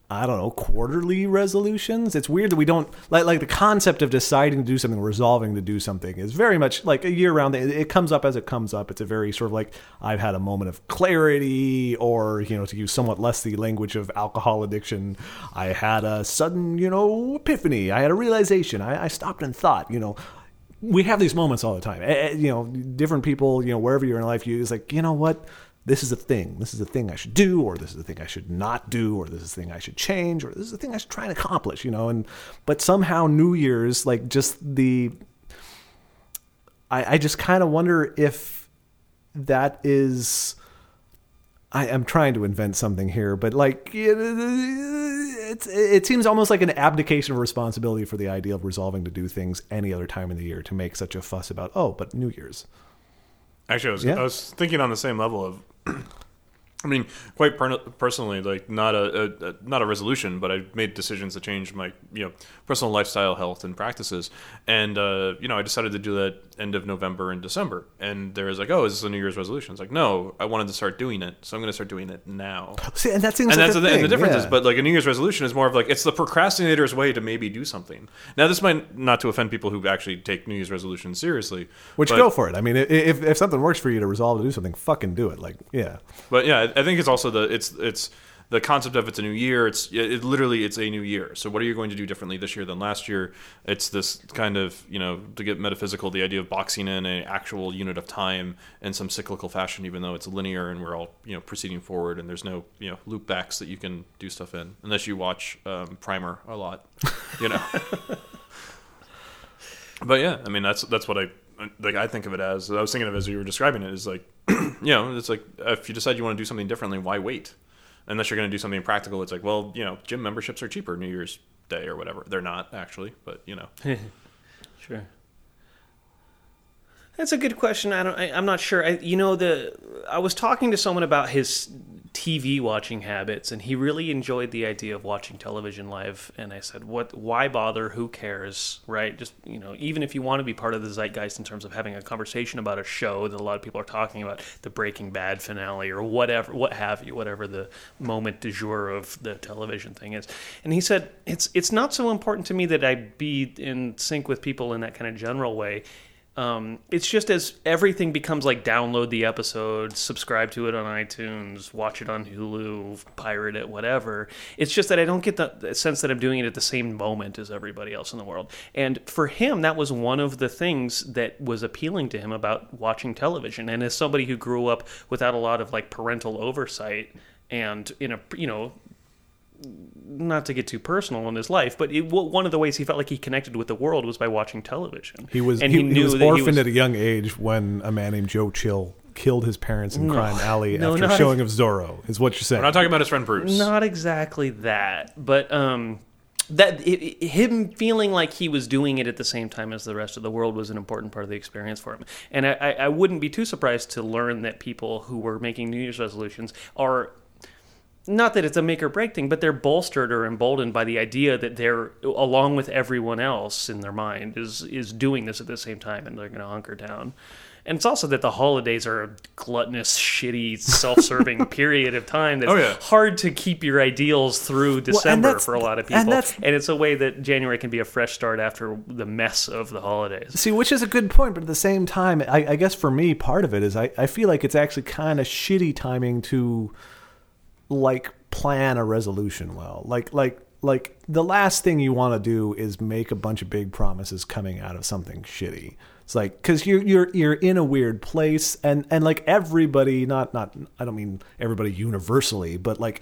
I don't know, quarterly resolutions. It's weird that we don't like like the concept of deciding to do something, resolving to do something is very much like a year round. It, comes up as it comes up. It's a very sort of like I've had a moment of clarity, or you know, to use somewhat less the language of alcohol addiction, I had a sudden you know epiphany. I had a realization. I, I stopped and thought. You know, we have these moments all the time. You know, different people. You know, wherever you're in life, you it's like you know what this is a thing. This is a thing I should do, or this is a thing I should not do, or this is a thing I should change, or this is a thing I should try and accomplish, you know. And but somehow New Year's, like just the I, I just kind of wonder if that is I am trying to invent something here, but like it, it's, it seems almost like an abdication of responsibility for the idea of resolving to do things any other time in the year to make such a fuss about oh, but New Year's. Actually, I was, Yeah. I was thinking on the same level of. I mean, quite per- personally, like not a, a, a not a resolution, but I made decisions to change my you know personal lifestyle, health, and practices. And uh, you know, I decided to do that end of November and December. And there was like, oh, is this a New Year's resolution? It's like, no, I wanted to start doing it, so I'm going to start doing it now. See, and that seems and like that's the, and the thing, difference is, but like a New Year's resolution is more of like it's the procrastinator's way to maybe do something. Now, this might not to offend people who actually take New Year's resolutions seriously, Which but- go for it. I mean, if if something works for you to resolve to do something, fucking do it. Like, yeah. But yeah, I think it's also the it's it's the concept of it's a new year. It's it, it literally it's a new year. So what are you going to do differently this year than last year? It's this kind of you know to get metaphysical, the idea of boxing in an actual unit of time in some cyclical fashion, even though it's linear and we're all you know proceeding forward and there's no you know loop backs that you can do stuff in unless you watch um, Primer a lot, you know. but yeah, I mean that's that's what I like. I think of it as I was thinking of as you were describing it is like you know it's like if you decide you want to do something differently, why wait? Unless you're going to do something practical, it's like well you know gym memberships are cheaper New Year's Day or whatever. They're not actually, but you know. Sure. That's a good question. I don't. I, I'm not sure. I, you know, the I was talking to someone about his TV watching habits, and he really enjoyed the idea of watching television live. And I said, "What? Why bother? Who cares? Right? Just you know, even if you want to be part of the zeitgeist in terms of having a conversation about a show that a lot of people are talking about, the Breaking Bad finale or whatever, what have you, whatever the moment du jour of the television thing is." And he said, "It's it's not so important to me that I be in sync with people in that kind of general way." Um, it's just as everything becomes like download the episode, subscribe to it on iTunes, watch it on Hulu, pirate it, whatever. It's just that I don't get the, sense that I'm doing it at the same moment as everybody else in the world. And for him, that was one of the things that was appealing to him about watching television. And as somebody who grew up without a lot of like parental oversight and in a you know not to get too personal in his life, but it, one of the ways he felt like he connected with the world was by watching television. He was and he, he was that orphaned at a young age when a man named Joe Chill killed his parents in Crime Alley No, after not- showing of Zorro. Is what you're saying? We're not talking about his friend Bruce. Not exactly that, but um, that it, it- him feeling like he was doing it at the same time as the rest of the world was an important part of the experience for him. And I, I, I wouldn't be too surprised to learn that people who were making New Year's resolutions are not that it's a make or break thing, but they're bolstered or emboldened by the idea that they're along with everyone else in their mind is is doing this at the same time, and they're going to hunker down. And it's also that the holidays are a gluttonous, shitty, self-serving period of time that's Oh, yeah. hard to keep your ideals through December that's- for a lot of people. that's- and it's a way that January can be a fresh start after the mess of the holidays. See, which is a good point, but at the same time, I, I guess for me, part of it is I, I feel like it's actually kind of shitty timing to like plan a resolution well. Like like like the last thing you want to do is make a bunch of big promises coming out of something shitty. It's like because you're you're you're in a weird place, and and like everybody, not not I don't mean everybody universally, but like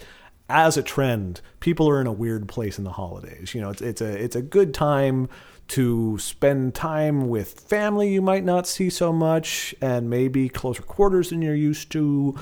as a trend, people are in a weird place in the holidays. You know, it's it's a it's a good time to spend time with family you might not see so much, and maybe closer quarters than you're used to.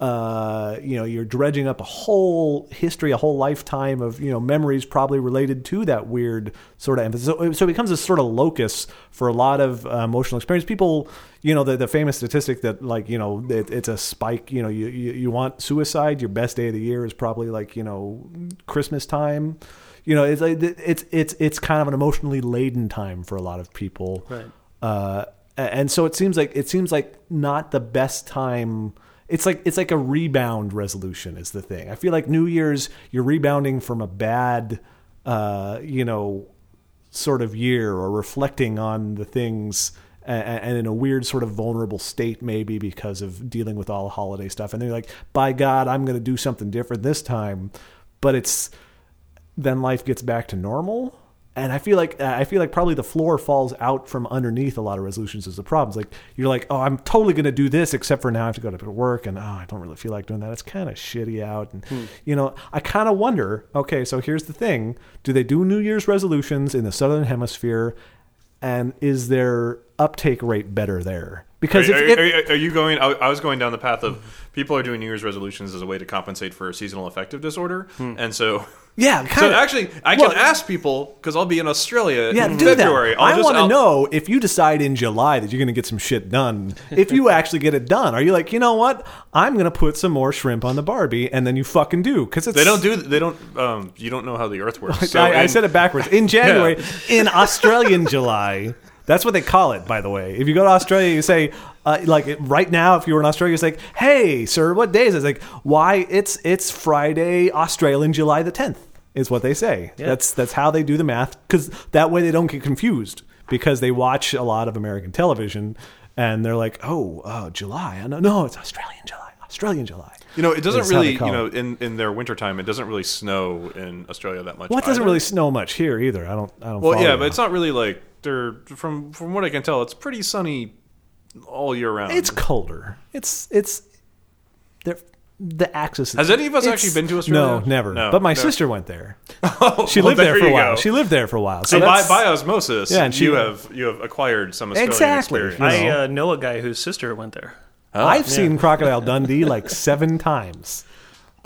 Uh, you know, you're dredging up a whole history, a whole lifetime of you know memories, probably related to that weird sort of emphasis. So, so it becomes a sort of locus for a lot of uh, emotional experience. People, you know, the the famous statistic that like you know it, it's a spike. You know, you, you you want suicide, your best day of the year is probably like you know Christmas time. You know, it's like it's it's it's kind of an emotionally laden time for a lot of people. Right. Uh, and so it seems like it seems like not the best time it's like it's like a rebound resolution is the thing. I feel like New Year's you're rebounding from a bad, uh, you know, sort of year or reflecting on the things and in a weird sort of vulnerable state maybe because of dealing with all the holiday stuff. And they're like by god i'm going to do something different this time. But it's then life gets back to normal and i feel like uh, i feel like probably the floor falls out from underneath a lot of resolutions as the problems like you're like oh i'm totally going to do this except for now i have to go to work and oh i don't really feel like doing that. It's kind of shitty out and hmm. you know i kind of wonder okay so here's the thing. Do they do new year's resolutions in the southern hemisphere? And is their uptake rate better there because Are, if, are- if- are- are you going? I, I was going down the path of people are doing New Year's resolutions as a way to compensate for seasonal affective disorder, and so yeah so kinda. actually I Well- can ask people because I'll be in Australia Yeah, in do February. that. I'll just- want to know if you decide in July that you're going to get some shit done. If you actually get it done, are you like, you know what? I'm going to put some more shrimp on the Barbie, and then you fucking do because They don't do. They don't. Um, you don't know how the Earth works. So, I, I said it backwards. In January, in Australian July, that's what they call it, by the way. If you go to Australia, you say, uh, like right now, if you were in Australia, it's like, hey, sir, what day is it? It's like, why? It's it's Friday, Australian July the 10th, is what they say. That's that's how they do the math, because that way they don't get confused, because they watch a lot of American television, and they're like, oh, uh, July. No, no, it's Australian July. Australian July. You know, it doesn't That's really. You know, in in their wintertime, it doesn't really snow in Australia that much. Well, it doesn't either. really snow much here either. I don't. I don't. Well, yeah, you. but it's not really like they're from from what I can tell. It's pretty sunny all year round. It's colder. It's it's they're, the axis. Has any of us actually been to Australia? No, never. No, but my no. sister went there. Oh, She well, lived there, for a while. go. She lived there for a while. So So by, by osmosis, Yeah, and she- you have you have acquired some Australian Exactly. experience. You I uh, know a guy whose sister went there. I've seen Crocodile Dundee like seven times.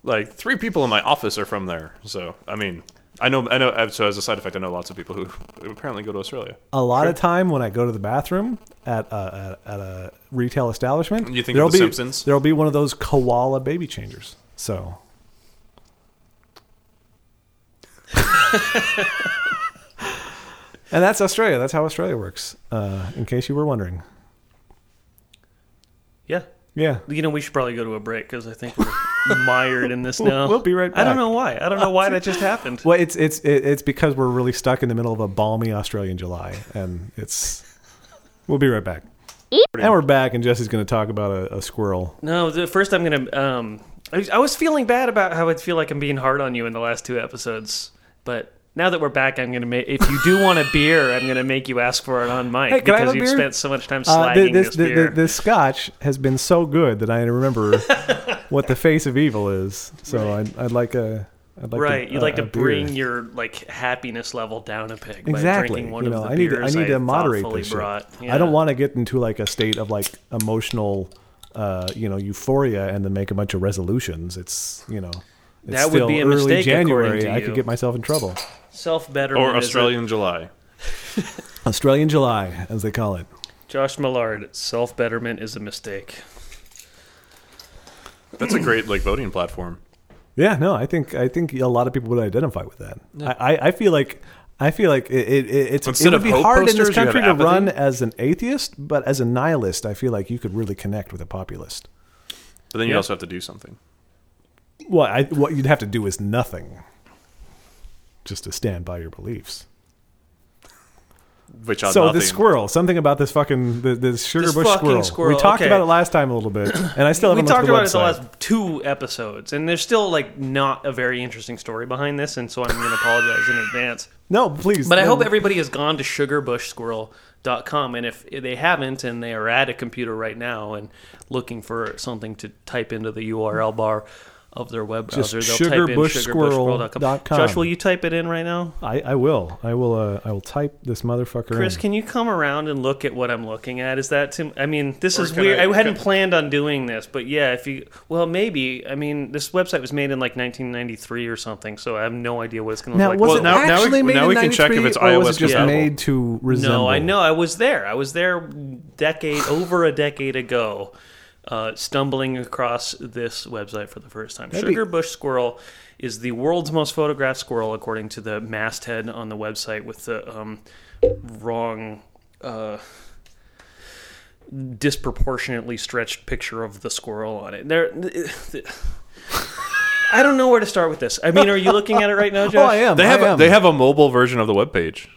like three people in my office are from there. So I mean, I know I know. uh, So as a side effect, I know lots of people who, who apparently go to Australia. A lot of time when I go to the bathroom at a, at, at a retail establishment, You think there'll The be Simpsons? there'll be one of those koala baby changers. So. and that's Australia. That's how Australia works. Uh, in case you were wondering. Yeah. Yeah. You know, we should probably go to a break because I think we're mired in this now. we'll be right back. I don't know why. I don't know why that just happened. Well, it's it's it's because we're really stuck in the middle of a balmy Australian July, and it's. We'll be right back. And we're back, and Jesse's going to talk about a, a squirrel. No, the first I'm gonna. Um, I was feeling bad about how I feel like I'm being hard on you in the last two episodes, but now that we're back, I'm gonna make. If you do want a beer, I'm gonna make you ask for it on mic Hey, because you've spent so much time Uh, slagging th- this this, th- beer. this scotch has been so good that I remember what the face of evil is. So I'd, I'd like a. I'd like right, a, you'd like a- to a beer. bring your like happiness level down a peg by exactly. drinking one you of know, the I need to, I need to moderate this. brought. I don't want to get into like a state of like emotional, uh, you know, euphoria and then make a bunch of resolutions. It's you know, it's That would be a early mistake, January. to I could get myself in trouble. Self betterment Or Australian July. Australian July, as they call it. Josh Millard, self betterment is a mistake. That's a great like voting platform. Yeah, no, I think I think a lot of people would identify with that. I, I, I feel like I feel like it, it, it's Instead it would be hope hard in this posters, you have country to apathy? run as an atheist, but as a nihilist, I feel like you could really connect with a populist. But then you Yeah. also have to do something. What I, what you'd have to do is nothing, just to stand by your beliefs. Which so nothing. this squirrel, something about this fucking the, this sugar This bush squirrel. squirrel, We talked okay. about it last time a little bit, and I still we haven't talked looked about at it the the last two episodes, and there's still like not a very interesting story behind this, and so I'm going to apologize in advance. No, please. But I hope everybody has gone to sugarbushsquirrel.com, and if they haven't, and they are at a computer right now and looking for something to type into the URL bar of their web Just browser, they'll type in sugarbushsquirrel.com. sugarbushsquirrel.com. Josh, will you type it in right now? I, I will. I will. Uh, I will type this motherfucker Chris, in. can you come around and look at what I'm looking at? Is that too? I mean, this Or is weird. I- I, hadn't can- planned on doing this, but yeah, if you, well, maybe. I mean, this website was made in like 1993 or something, so I have no idea what it's going to Now, look like. was Well, it now- now we- actually made now in we can check if it's or was iOS it just compatible. made to resemble? No, I know. I was there. I was there decade over a decade ago, uh, stumbling across this website for the first time. That'd be- Sugar bush squirrel is the world's most photographed squirrel, according to the masthead on the website with the um, wrong. Uh, disproportionately stretched picture of the squirrel on it. There, I don't know where to start with this. I mean, are you looking at it right now, Josh? Oh, I am. They have I a, am. they have a mobile version of the webpage.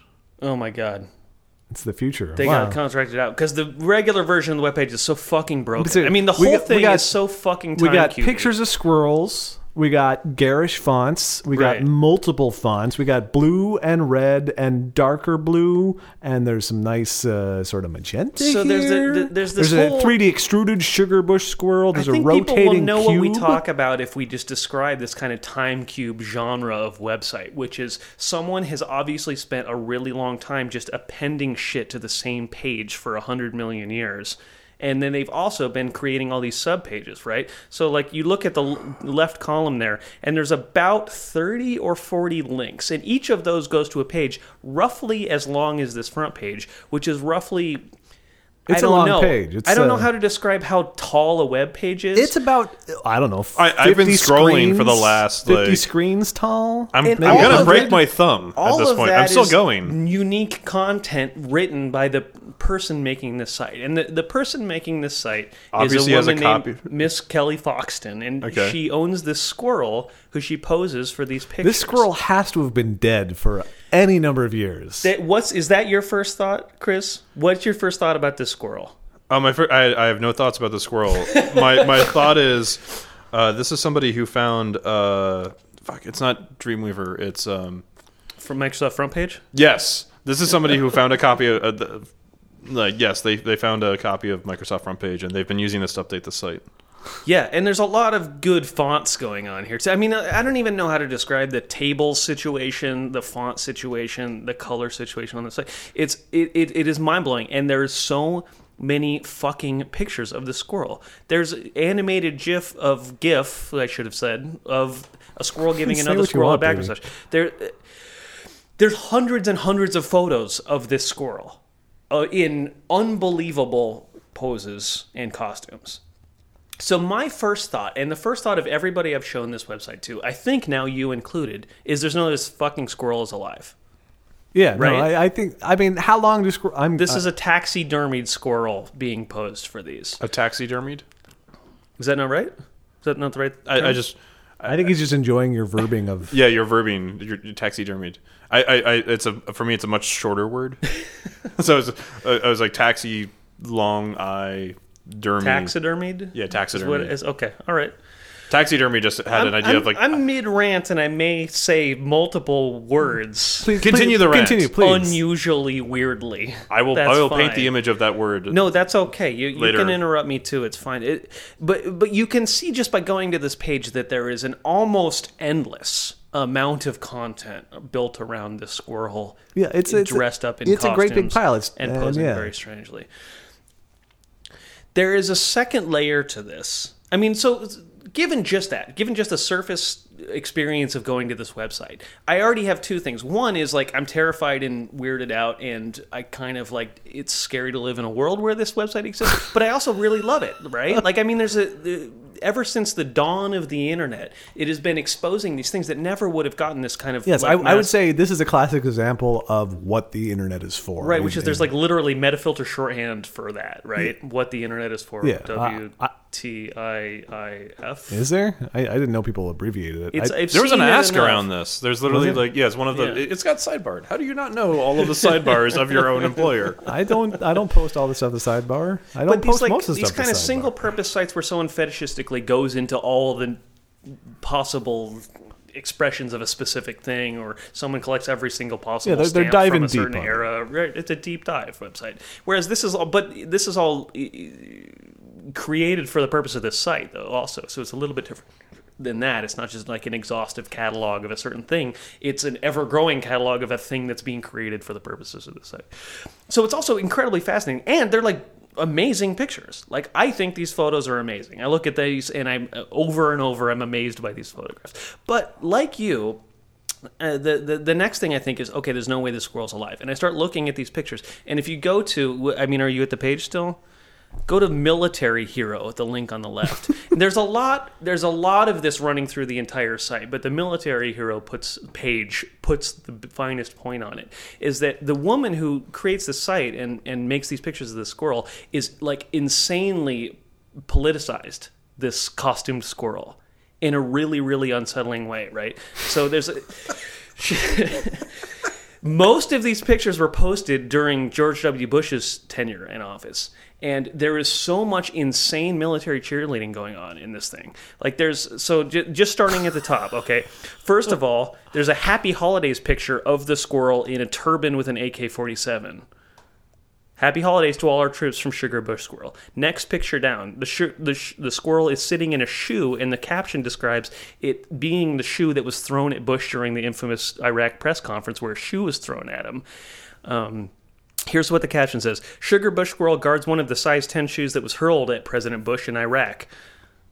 Oh my god. It's the future. They Wow. got contracted out because the regular version of the webpage is so fucking broken. I mean, the whole got- thing got- is so fucking. We got pictures of squirrels. We got garish fonts. We Right. got multiple fonts. We got blue and red and darker blue, and there's some nice uh, sort of magenta. So there's the- here. the- there's this there's whole- a 3D extruded sugar bush squirrel. I There's a think people will know cube. what we talk about if we just describe this kind of time cube genre of website, which is someone has obviously spent a really long time just appending shit to the same page for a hundred million years. And then they've also been creating all these subpages, right? So, like, you look at the left column there, and there's about 30 or 40 links, and each of those goes to a page roughly as long as this front page, which is roughly. It's I a don't long know. page. It's, I don't know uh, how to describe how tall a web page is. It's about I don't know. I- I've been 50 scrolling for the screens? last, fifty like- screens tall. I'm, I'm gonna break it- my thumb at this point. I'm still is going. Unique content written by the person making this site, and the, the person making this site Obviously is a a woman copy- named Miss Kelly Foxton, and Okay. she owns this squirrel who she poses for these pictures. This squirrel has to have been dead for any number of years. That, what's is that your first thought, Chris? What's your first thought about this squirrel? Oh, my! Fir- I, I have no thoughts about the squirrel. my my thought is, uh, this is somebody who found. Uh, fuck, it's not Dreamweaver. It's um. From Microsoft front page? Yes, this is somebody who found a copy of. Uh, the, like yes, they they found a copy of Microsoft Front Page, and they've been using this to update the site. Yeah, and there's a lot of good fonts going on here. too. I mean, I don't even know how to describe the table situation, the font situation, the color situation on the site. It's it, it, it is mind blowing, and there's so many fucking pictures of the squirrel. There's animated GIF of GIF, I should have said, of a squirrel giving another squirrel want, a back massage. There, there's hundreds and hundreds of photos of this squirrel uh, in unbelievable poses and costumes. So my first thought, and the first thought of everybody I've shown this website to, I think now you included, is there's no this fucking squirrel is alive. yeah, no, right. I, I think. I mean, how long do squirrel? I'm This uh, is a taxidermied squirrel being posed for these. A taxidermied. Is that not right? Is that not the right? I, I just I think he's just enjoying your verbing of. yeah, you're verbing. You're, you're taxidermied. I, I, I, it's a for me, it's a much shorter word. so it's, uh, I was like taxi, long eye, dermy. taxidermied. Yeah, Is what taxidermy. it is okay. All right. Taxidermy just had an I'm, idea I'm- of like I'm mid rant and I may say multiple words Please, Continue please, the rant. Continue, please. unusually weirdly. I will That's I will paint the image of that word. No, that's okay. You, you can interrupt me too. It's fine. It, but but you can see just by going to this page that there is an almost endless amount of content built around this squirrel. Yeah, it's- it's a- dressed up in it's a great big costumes pile. It's- and and posing yeah. very strangely. There is a second layer to this. I mean, so given just that, given just the surface experience of going to this website, I already have two things. One is like I'm terrified and weirded out, and I kind of like it's scary to live in a world where this website exists. but I also really love it, right? Like, I mean, there's a ever since the dawn of the internet, it has been exposing these things that never would have gotten this kind of Yes, like, I, I would say this is a classic example of what the internet is for. Right, which is there's like literally metafilter shorthand for that, right? What the internet is for. Yeah, W I- T I I F. Is there? I, I didn't know people abbreviated it. It's, I- There was an ask enough. around this. There's literally Was it? like yeah, it's one of the. Yeah. It's got sidebar. How do you not know all of the sidebars of your own employer? I don't. I don't post all the stuff the sidebar. I don't But these post like most of the these stuff. kind of single purpose sites where someone fetishistically goes into all the possible expressions of a specific thing or someone collects every single possible Yeah, they're- they're diving from a deep certain on it. era right it's a deep dive website whereas this is all but this is all uh, created for the purpose of this site though also. So it's a little bit different than that. It's not just like an exhaustive catalog of a certain thing. It's an ever-growing catalog of a thing that's being created for the purposes of the site. So it's also incredibly fascinating and they're like amazing pictures. Like i think these photos are amazing. I look at these and i'm uh, over and over i'm amazed by these photographs. But like you uh, the, the the next thing I think is okay. There's no way this squirrel's alive, and I start looking at these pictures. And if you go to, I mean, are you at the page still? Go to military hero at the link on the left. there's a lot there's a lot of this running through the entire site, but the military hero puts page puts the finest point on it is that the woman who creates the site and and makes these pictures of the squirrel is like insanely politicized this costumed squirrel in a really really unsettling way, right? So there's a most of these pictures were posted during George W. Bush's tenure in office. And there is so much insane military cheerleading going on in this thing. Like, there's so j- just starting at the top, okay? First of all, there's a Happy Holidays picture of the squirrel in a turban with an AK 47. Happy holidays to all our troops from Sugar Bush Squirrel. Next picture down, the, sh- the, sh- the squirrel is sitting in a shoe, and the caption describes it being the shoe that was thrown at Bush during the infamous Iraq press conference where a shoe was thrown at him. Um, here's what the caption says Sugar Bush Squirrel guards one of the size 10 shoes that was hurled at President Bush in Iraq.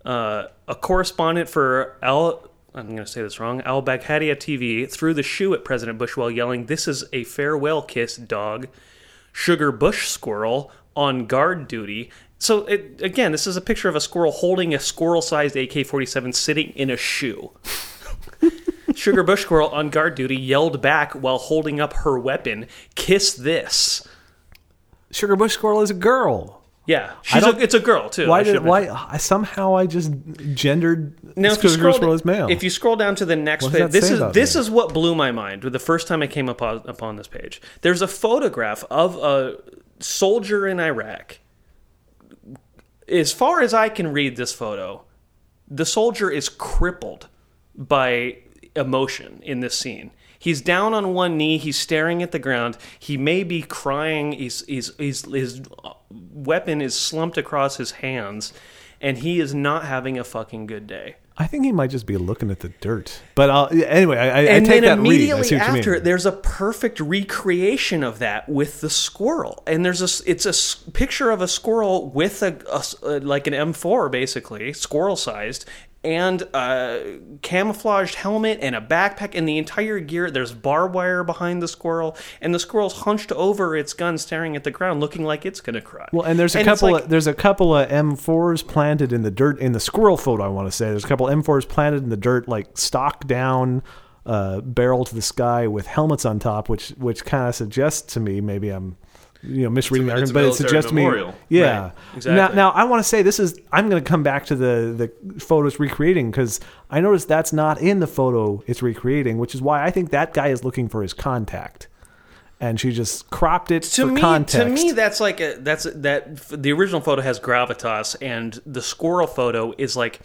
Uh, a correspondent for Al. I'm going to say this wrong. Al Baghdadiya TV threw the shoe at President Bush while yelling, This is a farewell kiss, dog. Sugar Bush squirrel on guard duty. So it, again, this is a picture of a squirrel holding a squirrel-sized AK-47 sitting in a shoe. Sugar Bush squirrel on guard duty yelled back while holding up her weapon, "Kiss this." Sugar Bush Squirrel is a girl. Yeah, she's a, it's a girl too. Why should did why I, somehow I just gendered Now, if you, scroll, as male? if you scroll down to the next What page, this is this me? is what blew my mind the first time I came upon, upon this page. There's a photograph of a soldier in Iraq. As far as I can read this photo, the soldier is crippled by emotion in this scene. He's down on one knee. He's staring at the ground. He may be crying. He's, he's, he's, his weapon is slumped across his hands, and he is not having a fucking good day. I think he might just be looking at the dirt. But uh, yeah, anyway, I, I, I and take then that immediately after, there's a perfect recreation of that with the squirrel. And there's a, it's a picture of a squirrel with a, uh, like an M4 basically, squirrel sized, and a camouflaged helmet and a backpack and the entire gear. There's barbed wire behind the squirrel, and the squirrel's hunched over its gun, staring at the ground, looking like it's gonna cry. Well, and there's a it's couple. like- of, there's a couple of M4s planted in the dirt in the squirrel photo. I want to say there's a couple M4s planted in the dirt, like stock down, uh, barrel to the sky with helmets on top, which which kind of suggests to me maybe I'm. You know, misreading the It's a argument, but it suggests to me. memorial. Yeah, Right, exactly. Now, now I want to say this is. I'm going to come back to the the photos recreating because I noticed that's not in the photo it's recreating, which is why I think that guy is looking for his contact, and she just cropped it to me, context. to me, that's like a, that's that. The original photo has gravitas, and the squirrel photo is like.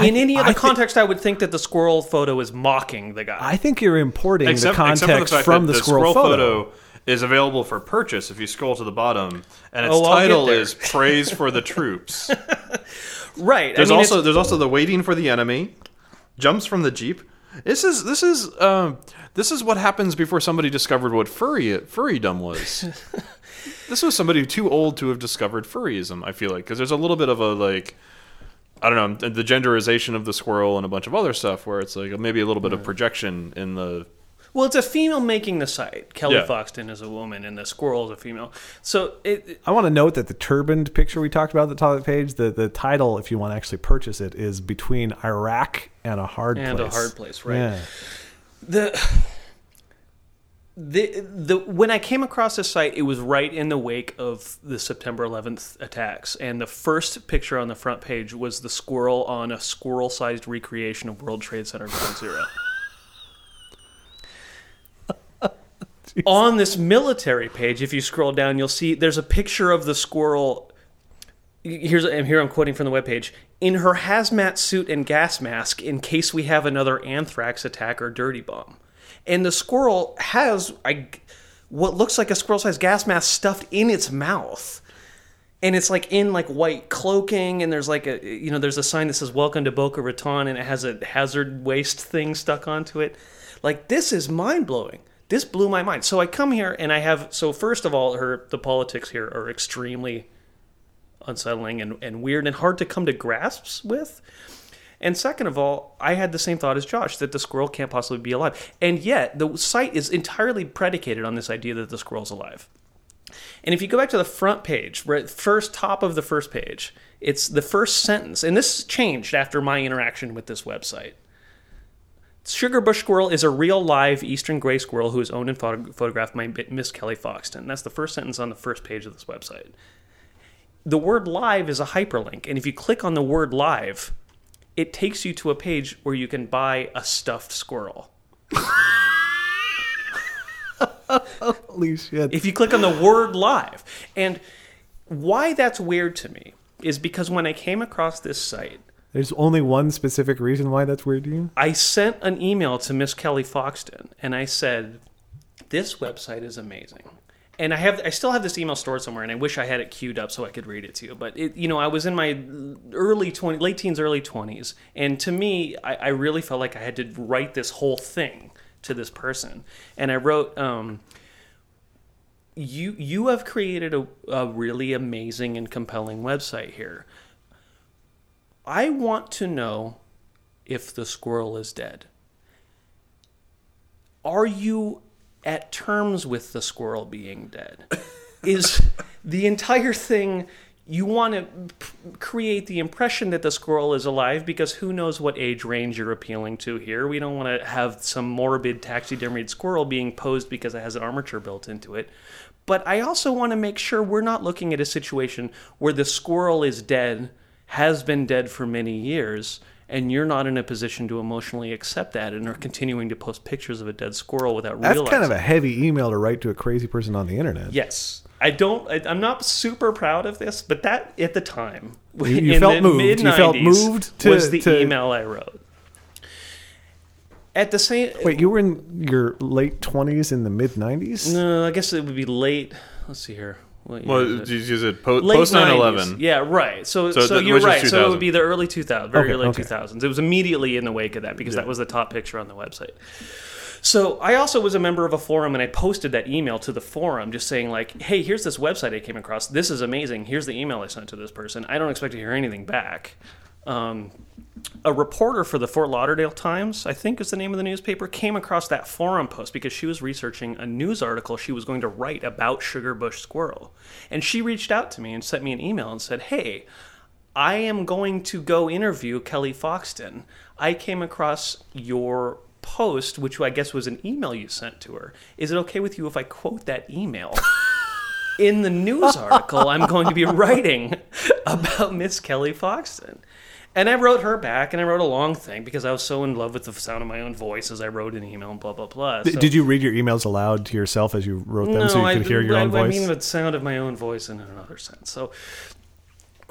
In any other I context, I would think that the squirrel photo is mocking the guy. I think you're importing Except, the context the from the, the squirrel, photo. Is available for purchase if you scroll to the bottom, and its Oh, title is "Praise for the Troops." right. There's I mean, also it's- there's also the waiting for the enemy, jumps from the jeep. This is this is um, this is what happens before somebody discovered what furry furrydom was. this was somebody too old to have discovered furryism. I feel like because there's a little bit of a like. I don't know the genderization of the squirrel and a bunch of other stuff where it's like maybe a little bit of projection in the well, it's a female making the site. Kelly Yeah. Foxton is a woman, and the squirrel is a female. So it, I want to note that the turbaned picture we talked about at the top of the page, the, the title, if you want to actually purchase it, is between Iraq and a hard place. And a hard place, right. Yeah. the the the when I came across this site, it was right in the wake of the September 11th attacks, and the first picture on the front page was the squirrel on a squirrel-sized recreation of World Trade Center Ground Zero. on this military page, if you scroll down, you'll see there's a picture of the squirrel. Here's and here I'm quoting from the webpage. In her hazmat suit and gas mask, in case we have another anthrax attack or dirty bomb, and the squirrel has I, what looks like a squirrel-sized gas mask stuffed in its mouth. And it's like in like white cloaking and there's like a you know there's a sign that says welcome to boca raton and it has a hazard waste thing stuck onto it. Like this is mind-blowing this blew my mind so i come here and i have so first of all her the politics here are extremely unsettling and, and weird and hard to come to grasps with and second of all, I had the same thought as Josh that the squirrel can't possibly be alive. And yet, the site is entirely predicated on this idea that the squirrel's alive. And if you go back to the front page, right, first top of the first page, it's the first sentence, and this changed after my interaction with this website. Sugar bush squirrel is a real live eastern gray squirrel who is owned and photo- photographed by Miss Kelly Foxton. That's the first sentence on the first page of this website. The word live is a hyperlink, and if you click on the word live, it takes you to a page where you can buy a stuffed squirrel. Holy shit. if you click on the word live. And why that's weird to me is because when I came across this site, There's only one specific reason why that's weird to you. I sent an email to Miss Kelly Foxton and I said, This website is amazing. And I have I still have this email stored somewhere and I wish I had it queued up so I could read it to you. But it, you know, I was in my early twenty late teens, early twenties, and to me, I, I really felt like I had to write this whole thing to this person. And I wrote, um, you you have created a, a really amazing and compelling website here. I want to know if the squirrel is dead. Are you at terms with the squirrel being dead? Is the entire thing you want to p- create the impression that the squirrel is alive because who knows what age range you're appealing to here? We don't want to have some morbid taxidermied squirrel being posed because it has an armature built into it. But I also want to make sure we're not looking at a situation where the squirrel is dead, has been dead for many years, and you're not in a position to emotionally accept that and are continuing to post pictures of a dead squirrel without That's realizing. That's kind of a heavy email to write to a crazy person on the internet. Yes. I don't. I, I'm not super proud of this, but that at the time, You- you felt moved. You felt moved to- was the to- email I wrote. At the same, Wait, you were in your late 20s in the mid 90s? no, I guess it would be late. Let's see here. What year Well, is it? did you use it po- post 9 11? Yeah, right. So, So so, that- you're right. So it would be the early 2000s, very Okay, early okay. 2000s. It was immediately in the wake of that because that was the top picture on the website. So I also was a member of a forum and I posted that email to the forum just saying like, "Hey, here's this website I came across. This is amazing. Here's the email I sent to this person. I don't expect to hear anything back." Um, a reporter for the Fort Lauderdale Times, I think is the name of the newspaper, came across that forum post because she was researching a news article she was going to write about sugar bush squirrel. And she reached out to me and sent me an email and said, Hey, I am going to go interview Kelly Foxton. I came across your post, which I guess was an email you sent to her. Is it okay with you if I quote that email? In the news article I'm going to be writing about Miss Kelly Foxton. And I wrote her back, and I wrote a long thing because I was so in love with the sound of my own voice as I wrote an email and blah blah blah. So- Did you read your emails aloud to yourself as you wrote them so you I, could hear your I, own voice? I mean the sound of my own voice in another sense. So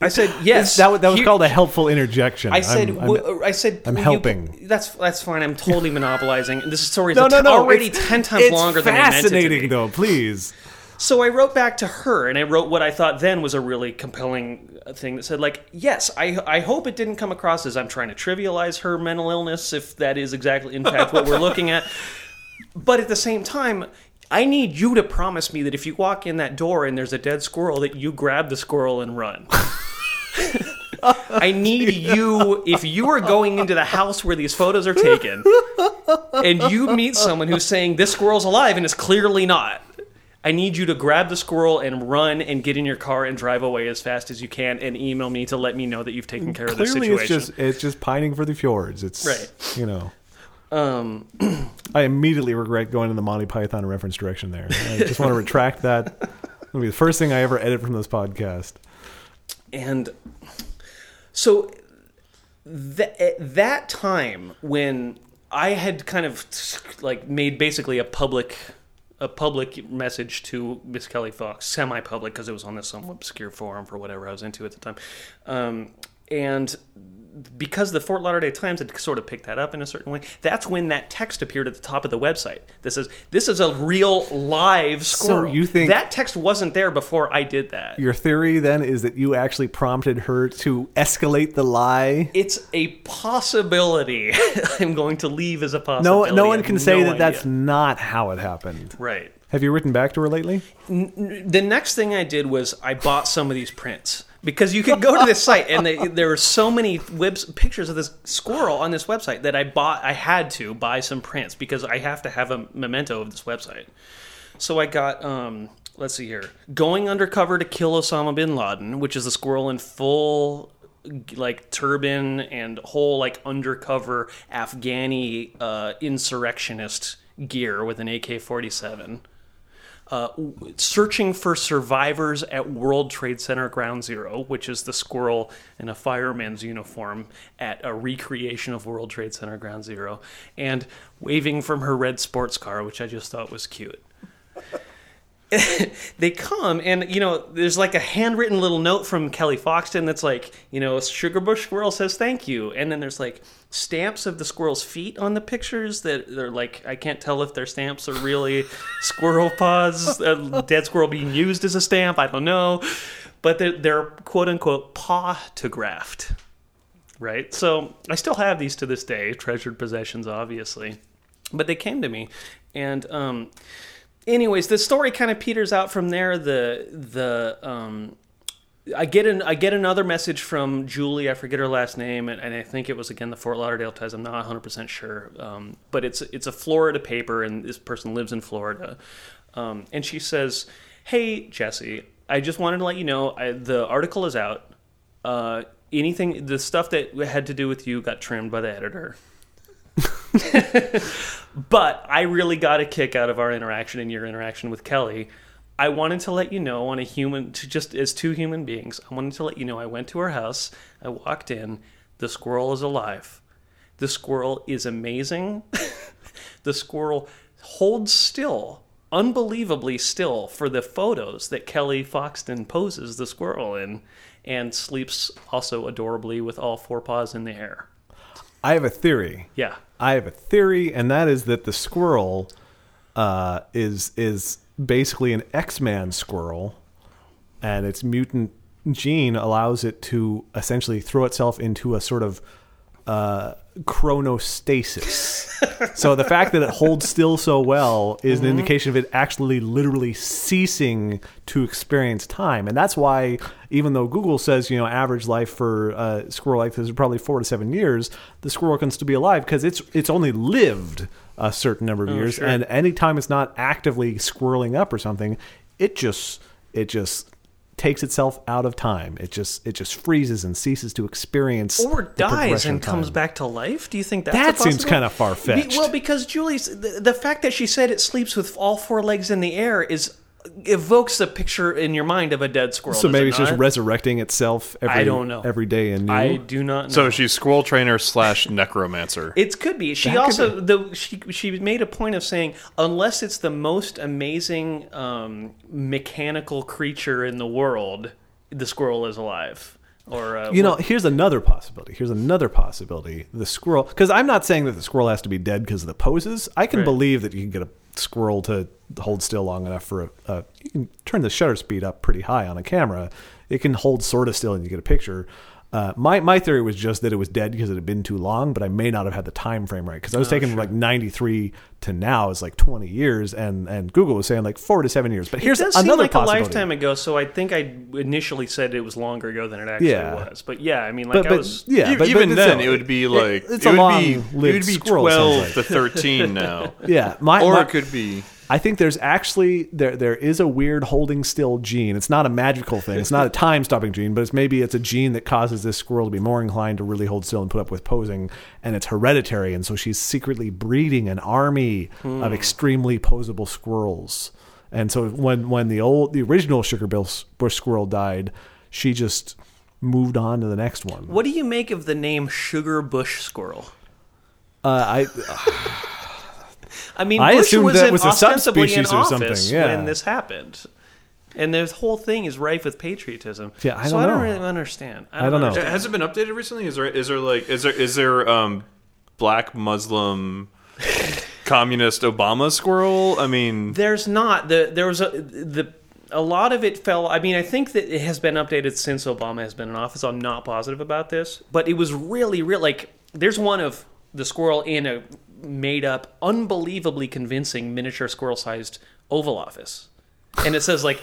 I said yes. that, that was Here- called a helpful interjection. I said, I'm- I'm- I said, I'm you- helping. that's that's fine. I'm totally monopolizing. This story is no, no, no. already ten times longer than I meant it to fascinating, be. though. Please. So I wrote back to her, and I wrote what I thought then was a really compelling thing that said, like, yes, I I hope it didn't come across as I'm trying to trivialize her mental illness, if that is exactly, in fact, what we're looking at. But at the same time. I need you to promise me that if you walk in that door and there's a dead squirrel, that you grab the squirrel and run. I need you, if you are going into the house where these photos are taken, and you meet someone who's saying this squirrel's alive and it's clearly not. I need you to grab the squirrel and run and get in your car and drive away as fast as you can and email me to let me know that you've taken care of the Clearly, situation. it's just it's just pining for the fjords. It's Right. You know, um, I immediately regret going in the Monty Python reference direction there. I just want to retract that. It'll be the first thing I ever edit from this podcast. and so th- at that time when I had kind of like made basically a public a public message to Miss Kelly Fox, semi-public because it was on this some obscure forum for whatever I was into at the time, um, and because the Fort Lauderdale Times had sort of picked that up in a certain way, that's when that text appeared at the top of the website This is "This is a real live squirrel." you think- that text wasn't there before I did that? Your theory then is that you actually prompted her to escalate the lie. It's a possibility. I'm going to leave as a possibility. no I one can say no that that's not how it happened. right. Have you written back to her lately? The next thing I did was I bought some of these prints because you could go to this site and they, there were so many webs, pictures of this squirrel on this website that I bought. I had to buy some prints because I have to have a memento of this website. So I got um let's see here. Going undercover to kill Osama bin Laden, which is a squirrel in full like turban and whole like undercover Afghani uh, insurrectionist gear with an AK-47. Uh, searching for survivors at World Trade Center Ground Zero, which is the squirrel in a fireman's uniform at a recreation of World Trade Center Ground Zero, and waving from her red sports car, which I just thought was cute they come and you know there's like a handwritten little note from kelly foxton that's like you know sugar bush squirrel says thank you. And then there's like stamps of the squirrel's feet on the pictures that they're like i can't tell if they're stamps are really squirrel paws a dead squirrel being used as a stamp i don't know. But they're, they're quote unquote paw-tographed right? So i still have these to this day treasured possessions obviously. But they came to me and um anyways, the story kind of peters out from there. The the um, I get an I get another message from Julie. I forget her last name, and, and I think it was again the Fort Lauderdale Times. I'm not 100 percent sure, um, but it's it's a Florida paper, and this person lives in Florida. Um, and she says, "Hey Jesse, I just wanted to let you know I, the article is out. Uh, anything the stuff that had to do with you got trimmed by the editor." but I really got a kick out of our interaction and your interaction with Kelly. I wanted to let you know on a human, to just as two human beings, I wanted to let you know I went to her house, I walked in, the squirrel is alive. The squirrel is amazing. the squirrel holds still, unbelievably still, for the photos that Kelly Foxton poses the squirrel in, and sleeps also adorably with all four paws in the air. I have a theory. Yeah. I have a theory, and that is that the squirrel uh, is is basically an X-Man squirrel, and its mutant gene allows it to essentially throw itself into a sort of uh, chronostasis. so the fact that it holds still so well is an indication of it actually literally ceasing to experience time, and that's why even though Google says you know average life for a squirrel like this is probably four to seven years, the squirrel can still be alive because it's it's only lived a certain number of years, sure. and anytime it's not actively squirreling up or something, it just it just takes itself out of time. It just it just freezes and ceases to experience or dies and comes back to life? Do you think that's That seems kind of far-fetched. Be- well, because Julie's the, the fact that she said it sleeps with all four legs in the air is evokes a picture in your mind of a dead squirrel. So maybe it it's just resurrecting itself every I don't know. every day and new. I do not know. So she's squirrel trainer slash necromancer. It could be. She That could also the she she made a point of saying unless it's the most amazing um, mechanical creature in the world, the squirrel is alive. Or uh, You know, what- here's another possibility. Here's another possibility. The squirrel, because I'm not saying that the squirrel has to be dead because of the poses. I can Right. believe that you can get a squirrel to hold still long enough for a, a. You can turn the shutter speed up pretty high on a camera. It can hold sort of still, and you get a picture. Uh, my my theory was just that it was dead because it had been too long, but I may not have had the time frame right because I was taking from like 93 to now is like 20 years, and and Google was saying like four to seven years. But here's it does another seem like a lifetime ago. So I think I initially said it was longer ago than it actually Yeah. was. But yeah, I mean, like But, I but was. yeah, but, even but then, still, it would be like it's it a would long be it would be squirrel, it sounds twelve like. to thirteen now, Yeah, my, or my- it could be I think there's actually there there is a weird holding still gene. It's not a magical thing. It's not a time stopping gene, but it's maybe it's a gene that causes this squirrel to be more inclined to really hold still and put up with posing, and it's hereditary. And so she's secretly breeding an army of extremely posable squirrels. And so when when the old the original sugar bush squirrel died, she just moved on to the next one. What do you make of the name Sugar Bush Squirrel? Uh, I I mean, I Bush assumed was that in, was a ostensibly in subspecies or something, office yeah. when this happened, and the whole thing is rife with patriotism. Yeah, I so don't I don't know. really understand. I don't know. understand. Has it been updated recently? Is there is there like is there is there um black Muslim communist Obama squirrel? I mean, There's not the there was a the a lot of it fell. I mean, I think that it has been updated since Obama has been in office. I'm not positive about this, but it was really, real. Like, there's one of the squirrel in a made up, unbelievably convincing miniature squirrel sized Oval Office. And it says like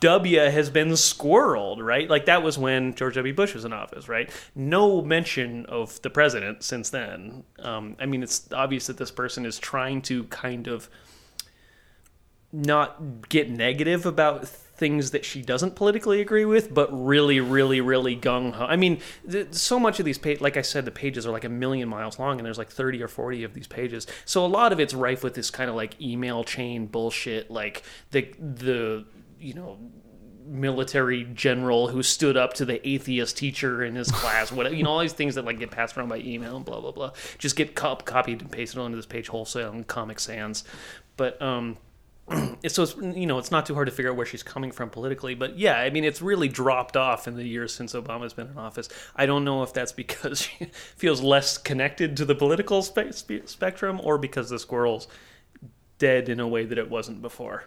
W has been squirreled, right? Like that was when George W. Bush was in office, right? No mention of the president since then. Um, I mean, it's obvious that this person is trying to kind of not get negative about things that she doesn't politically agree with, but really, really, really gung ho. I mean, th- so much of these pages, like I said, the pages are like a million miles long, and there's like 30 or 40 of these pages. So a lot of it's rife with this kind of like email chain bullshit, like the the you know military general who stood up to the atheist teacher in his class whatever you know all these things that like get passed around by email and blah blah blah just get cop- copied and pasted onto this page wholesale in comic sans but um so it's you know it's not too hard to figure out where she's coming from politically but yeah i mean it's really dropped off in the years since obama's been in office. I don't know if that's because she feels less connected to the political spe- spe- spectrum or because the squirrel's dead in a way that it wasn't before.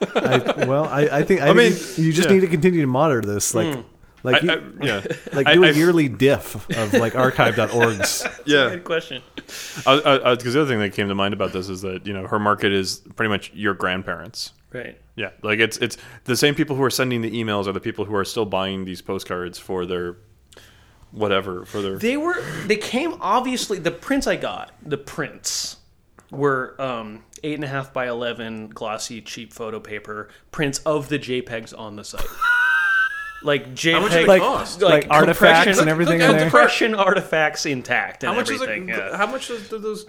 I, well, I, I think I, I mean, think you just yeah. need to continue to monitor this, like, hmm. Like, I, you, I, yeah, like I- do a I- yearly diff of like archive.org's. yeah. good question Because the other thing that came to mind about this is that you know her market is pretty much your grandparents. right Yeah, like it's it's the same people who are sending the emails are the people who are still buying these postcards for their whatever for their. They were they came obviously the prints I got the prints were um, eight and a half by eleven glossy cheap photo paper prints of the JPEGs on the site. Like JPEG, much Like, cost? like, artifacts compression- and everything look in at there. compression artifacts intact and how much is everything. it? yeah. How much is those?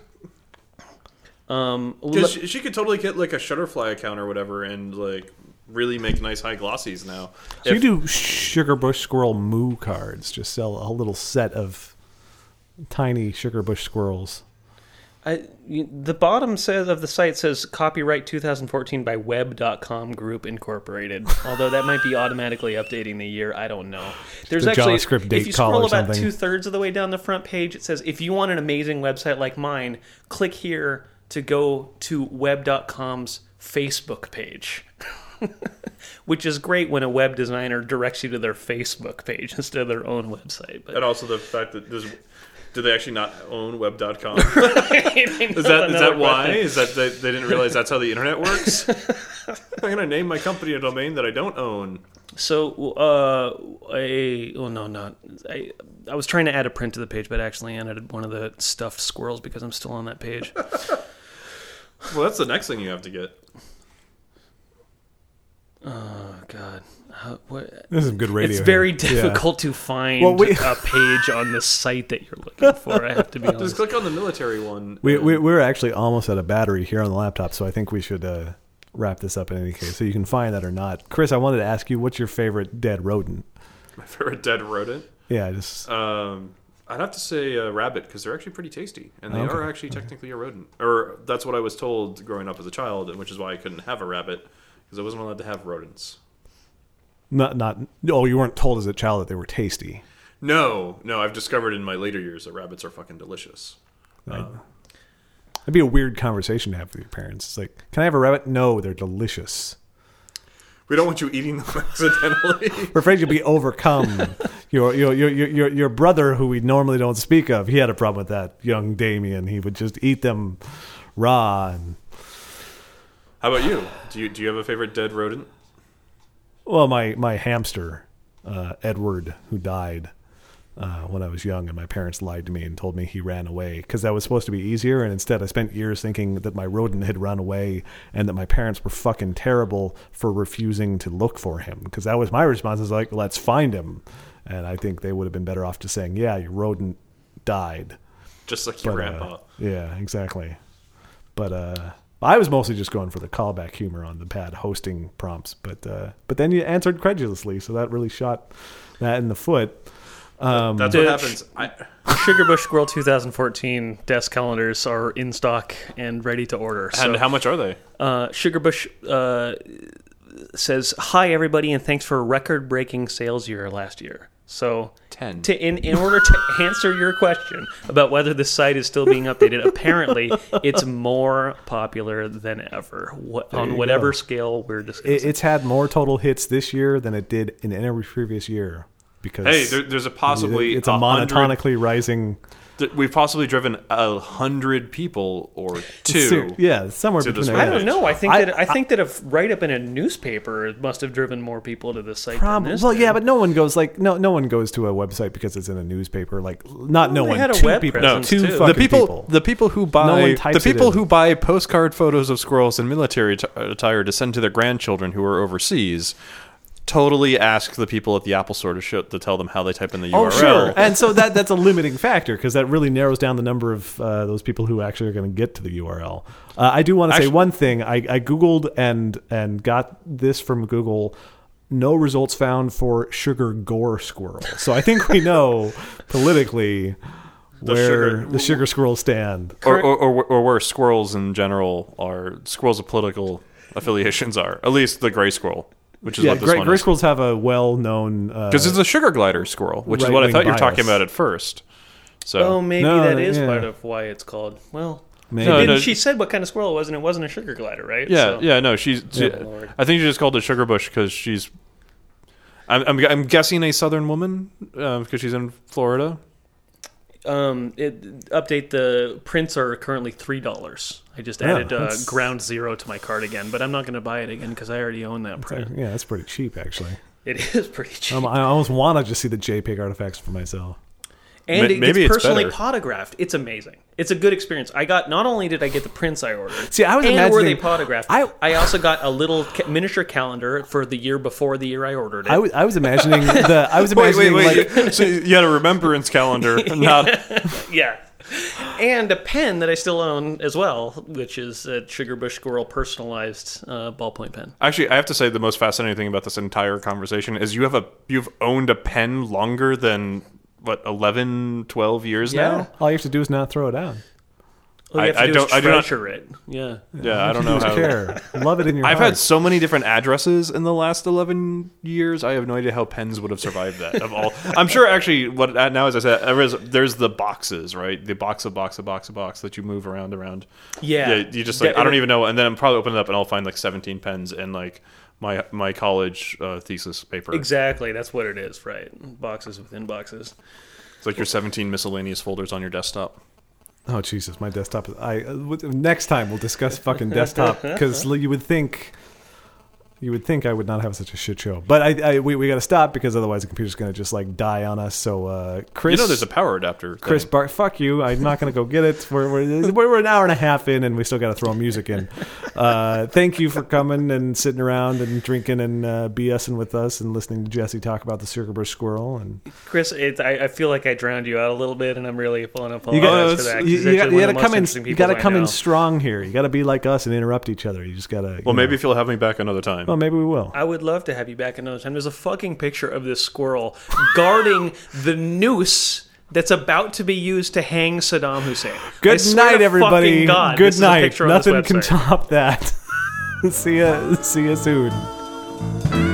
Um, Because she, she could totally get like a Shutterfly account or whatever and like really make nice high glossies now. So you do sugar bush squirrel moo cards. Just sell a little set of tiny sugar bush squirrels. I, you- the bottom says of the site says copyright 2014 by Web.com Group Incorporated. Although that might be automatically updating the year, I don't know. There's The actually JavaScript date if you scroll about two thirds of the way down the front page, it says if you want an amazing website like mine, click here to go to Web.com's Facebook page. Which is great when a web designer directs you to their Facebook page instead of their own website. But and also the fact that this. Do they actually not own Web.com? is Is that is that why? Is that they, they didn't realize that's how the internet works? I'm gonna name my company a domain that I don't own. So, uh, I oh no, not I. I was trying to add a print to the page, but I actually added one of the stuffed squirrels because I'm still on that page. Well, that's the next thing you have to get. Oh God, How, what? This is good radio. It's very here. Yeah. difficult to find Well, we- a page on the site that you're looking for. I have to be honest. Just click on the military one. We, we, we're actually almost out of battery here on the laptop, so I think we should uh, wrap this up in any case. So you can find that or not. Chris, I wanted to ask you, what's your favorite dead rodent? my favorite dead rodent. Yeah, just Um, I'd have to say uh, rabbit because they're actually pretty tasty, and they Okay. are actually technically a rodent. Or that's what I was told growing up as a child, and which is why I couldn't have a rabbit because I wasn't allowed to have rodents. Not not. Oh, you weren't told as a child that they were tasty. No, no, I've discovered in my later years that rabbits are fucking delicious. Um, That'd be a weird conversation to have with your parents. It's like, can I have a rabbit? No, they're delicious. We don't want you eating them accidentally. We're afraid you'll be overcome. your, your your your your your brother, who we normally don't speak of, he had a problem with that. Young Damien, he would just eat them raw. And, How about you? Do you do you have a favorite dead rodent? Well, my my hamster, uh, Edward, who died uh, when I was young, and my parents lied to me and told me he ran away because that was supposed to be easier, and instead I spent years thinking that my rodent had run away and that my parents were fucking terrible for refusing to look for him because that was my response. Is like, let's find him, and I think they would have been better off just saying, yeah, your rodent died. Just like your But, uh, grandpa. yeah, exactly. But uh, I was mostly just going for the callback humor on the bad hosting prompts. But uh, but then you answered credulously, so that really shot that in the foot. Um, That's what happens. I, Sugar Bush Squirrel 2014 desk calendars are in stock and ready to order. So, and how much are they? uh, Sugarbush uh, says, "Hi everybody, and thanks for record-breaking sales year last year." So, 10. To, in in order to answer your question about whether the site is still being updated, apparently it's more popular than ever what, on whatever go. scale we're discussing. it, it's had more total hits this year than it did in every previous year because Hey, there, there's a possibly it's a hundred- monotonically rising th- we've possibly driven a hundred people or two. Ser- yeah, somewhere between. I don't know. I think I- that I think that a write up in a newspaper must have driven more people to this site. Prob- than this well, did. yeah, but no one goes like no no one goes to a website because it's in a newspaper. Like not no they one. had a two web people. presence, two too. fucking the people, people. the people who No buy, one the types it people who buy postcard photos of squirrels in military t- attire to send to their grandchildren who are overseas, totally ask the people at the Apple Store to show, to tell them how they type in the Oh URL. sure, and so that that's a limiting factor because that really narrows down the number of uh, those people who actually are going to get to the URL. Uh, I do want to say one thing. I, I googled and and got this from Google. No results found for sugar gore squirrel. So I think we know politically where sugar- the sugar squirrels stand. or, or, or, or where squirrels in general are squirrels of political affiliations are. At least the gray squirrel, which is Yeah, what this gray, one gray is. squirrels have a well-known uh, Because it's a sugar glider squirrel, which is what I thought you were talking about at first. So Oh, maybe No, that is yeah. part of why it's called. Well, maybe. No, didn't no. she said what kind of squirrel it was, and it wasn't a sugar glider, right? yeah, So- yeah, no, she's. she- Lord. I think she just called it sugar bush because she's. I'm, I'm, I'm guessing a southern woman because she's in Florida. Um, it, update the prints are currently three dollars. I just Yeah, added uh, that's- Ground Zero to my cart again, but I'm not going to buy it again because I already own that print. yeah, that's pretty cheap actually. It is pretty cheap, Um, I almost want to just see the JPEG artifacts for myself. And ma- it maybe gets it's personally better. paw-tographed. It's amazing. It's a good experience. I got not only did I get the prints I ordered, See, I was and were they imagining- paw-tographed. I- I also got a little ca- miniature calendar for the year before the year I ordered it. I was, I was imagining the I was Wait, imagining wait, wait. like so you had a remembrance calendar, not. yeah. And a pen that I still own as well, which is a Sugar Bush Squirrel personalized uh, ballpoint pen. Actually, I have to say the most fascinating thing about this entire conversation is you have a you've owned a pen longer than what 11, 12 years now. all you have to do is not throw it out. All you have to I- I do don't- is I do not- treasure it. Yeah. Yeah, I don't know Just how. care. Love it in your I've heart. had so many different addresses in the last 11 years. I have no idea how pens would have survived that. Of all, I'm sure actually what uh, now as I said, there is, there's the boxes, right? The box of box of box of box that you move around around. Yeah. you just like That- I don't even know, and then I'm probably opening it up and I'll find like 17 pens and like my my college uh, thesis paper. Exactly. That's what it is, right? Boxes within boxes. It's like your 17 miscellaneous folders on your desktop. Oh Jesus, my desktop. Is, I uh, next time we'll discuss fucking desktop because you would think you would think I would not have such a shit show, but I, I we, we got to stop because otherwise the computer's gonna just like die on us. So uh, Chris, You know, there's a power adapter. Chris thing. Bart, fuck you. I'm not going to go get it. We're, we're, we're an hour and a half in, and we still got to throw music in. Uh, thank you for coming and sitting around and drinking and uh, BSing with us and listening to Jesse talk about the Sugar Bush squirrel. And Chris, it, I, I feel like I drowned you out a little bit, and I'm really pulling up. apologize you got for that. 'cause you, he's you you gotta come in. You got to come in strong here. You got to be like us and interrupt each other. You just got to. Well, maybe if you'll have me back another time. Well, maybe we will. I would love to have you back another time. There's a fucking picture of this squirrel guarding the noose that's about to be used to hang Saddam Hussein. Good night, everybody. God, Good this is a night. picture on this Nothing can top that. see ya. See ya soon.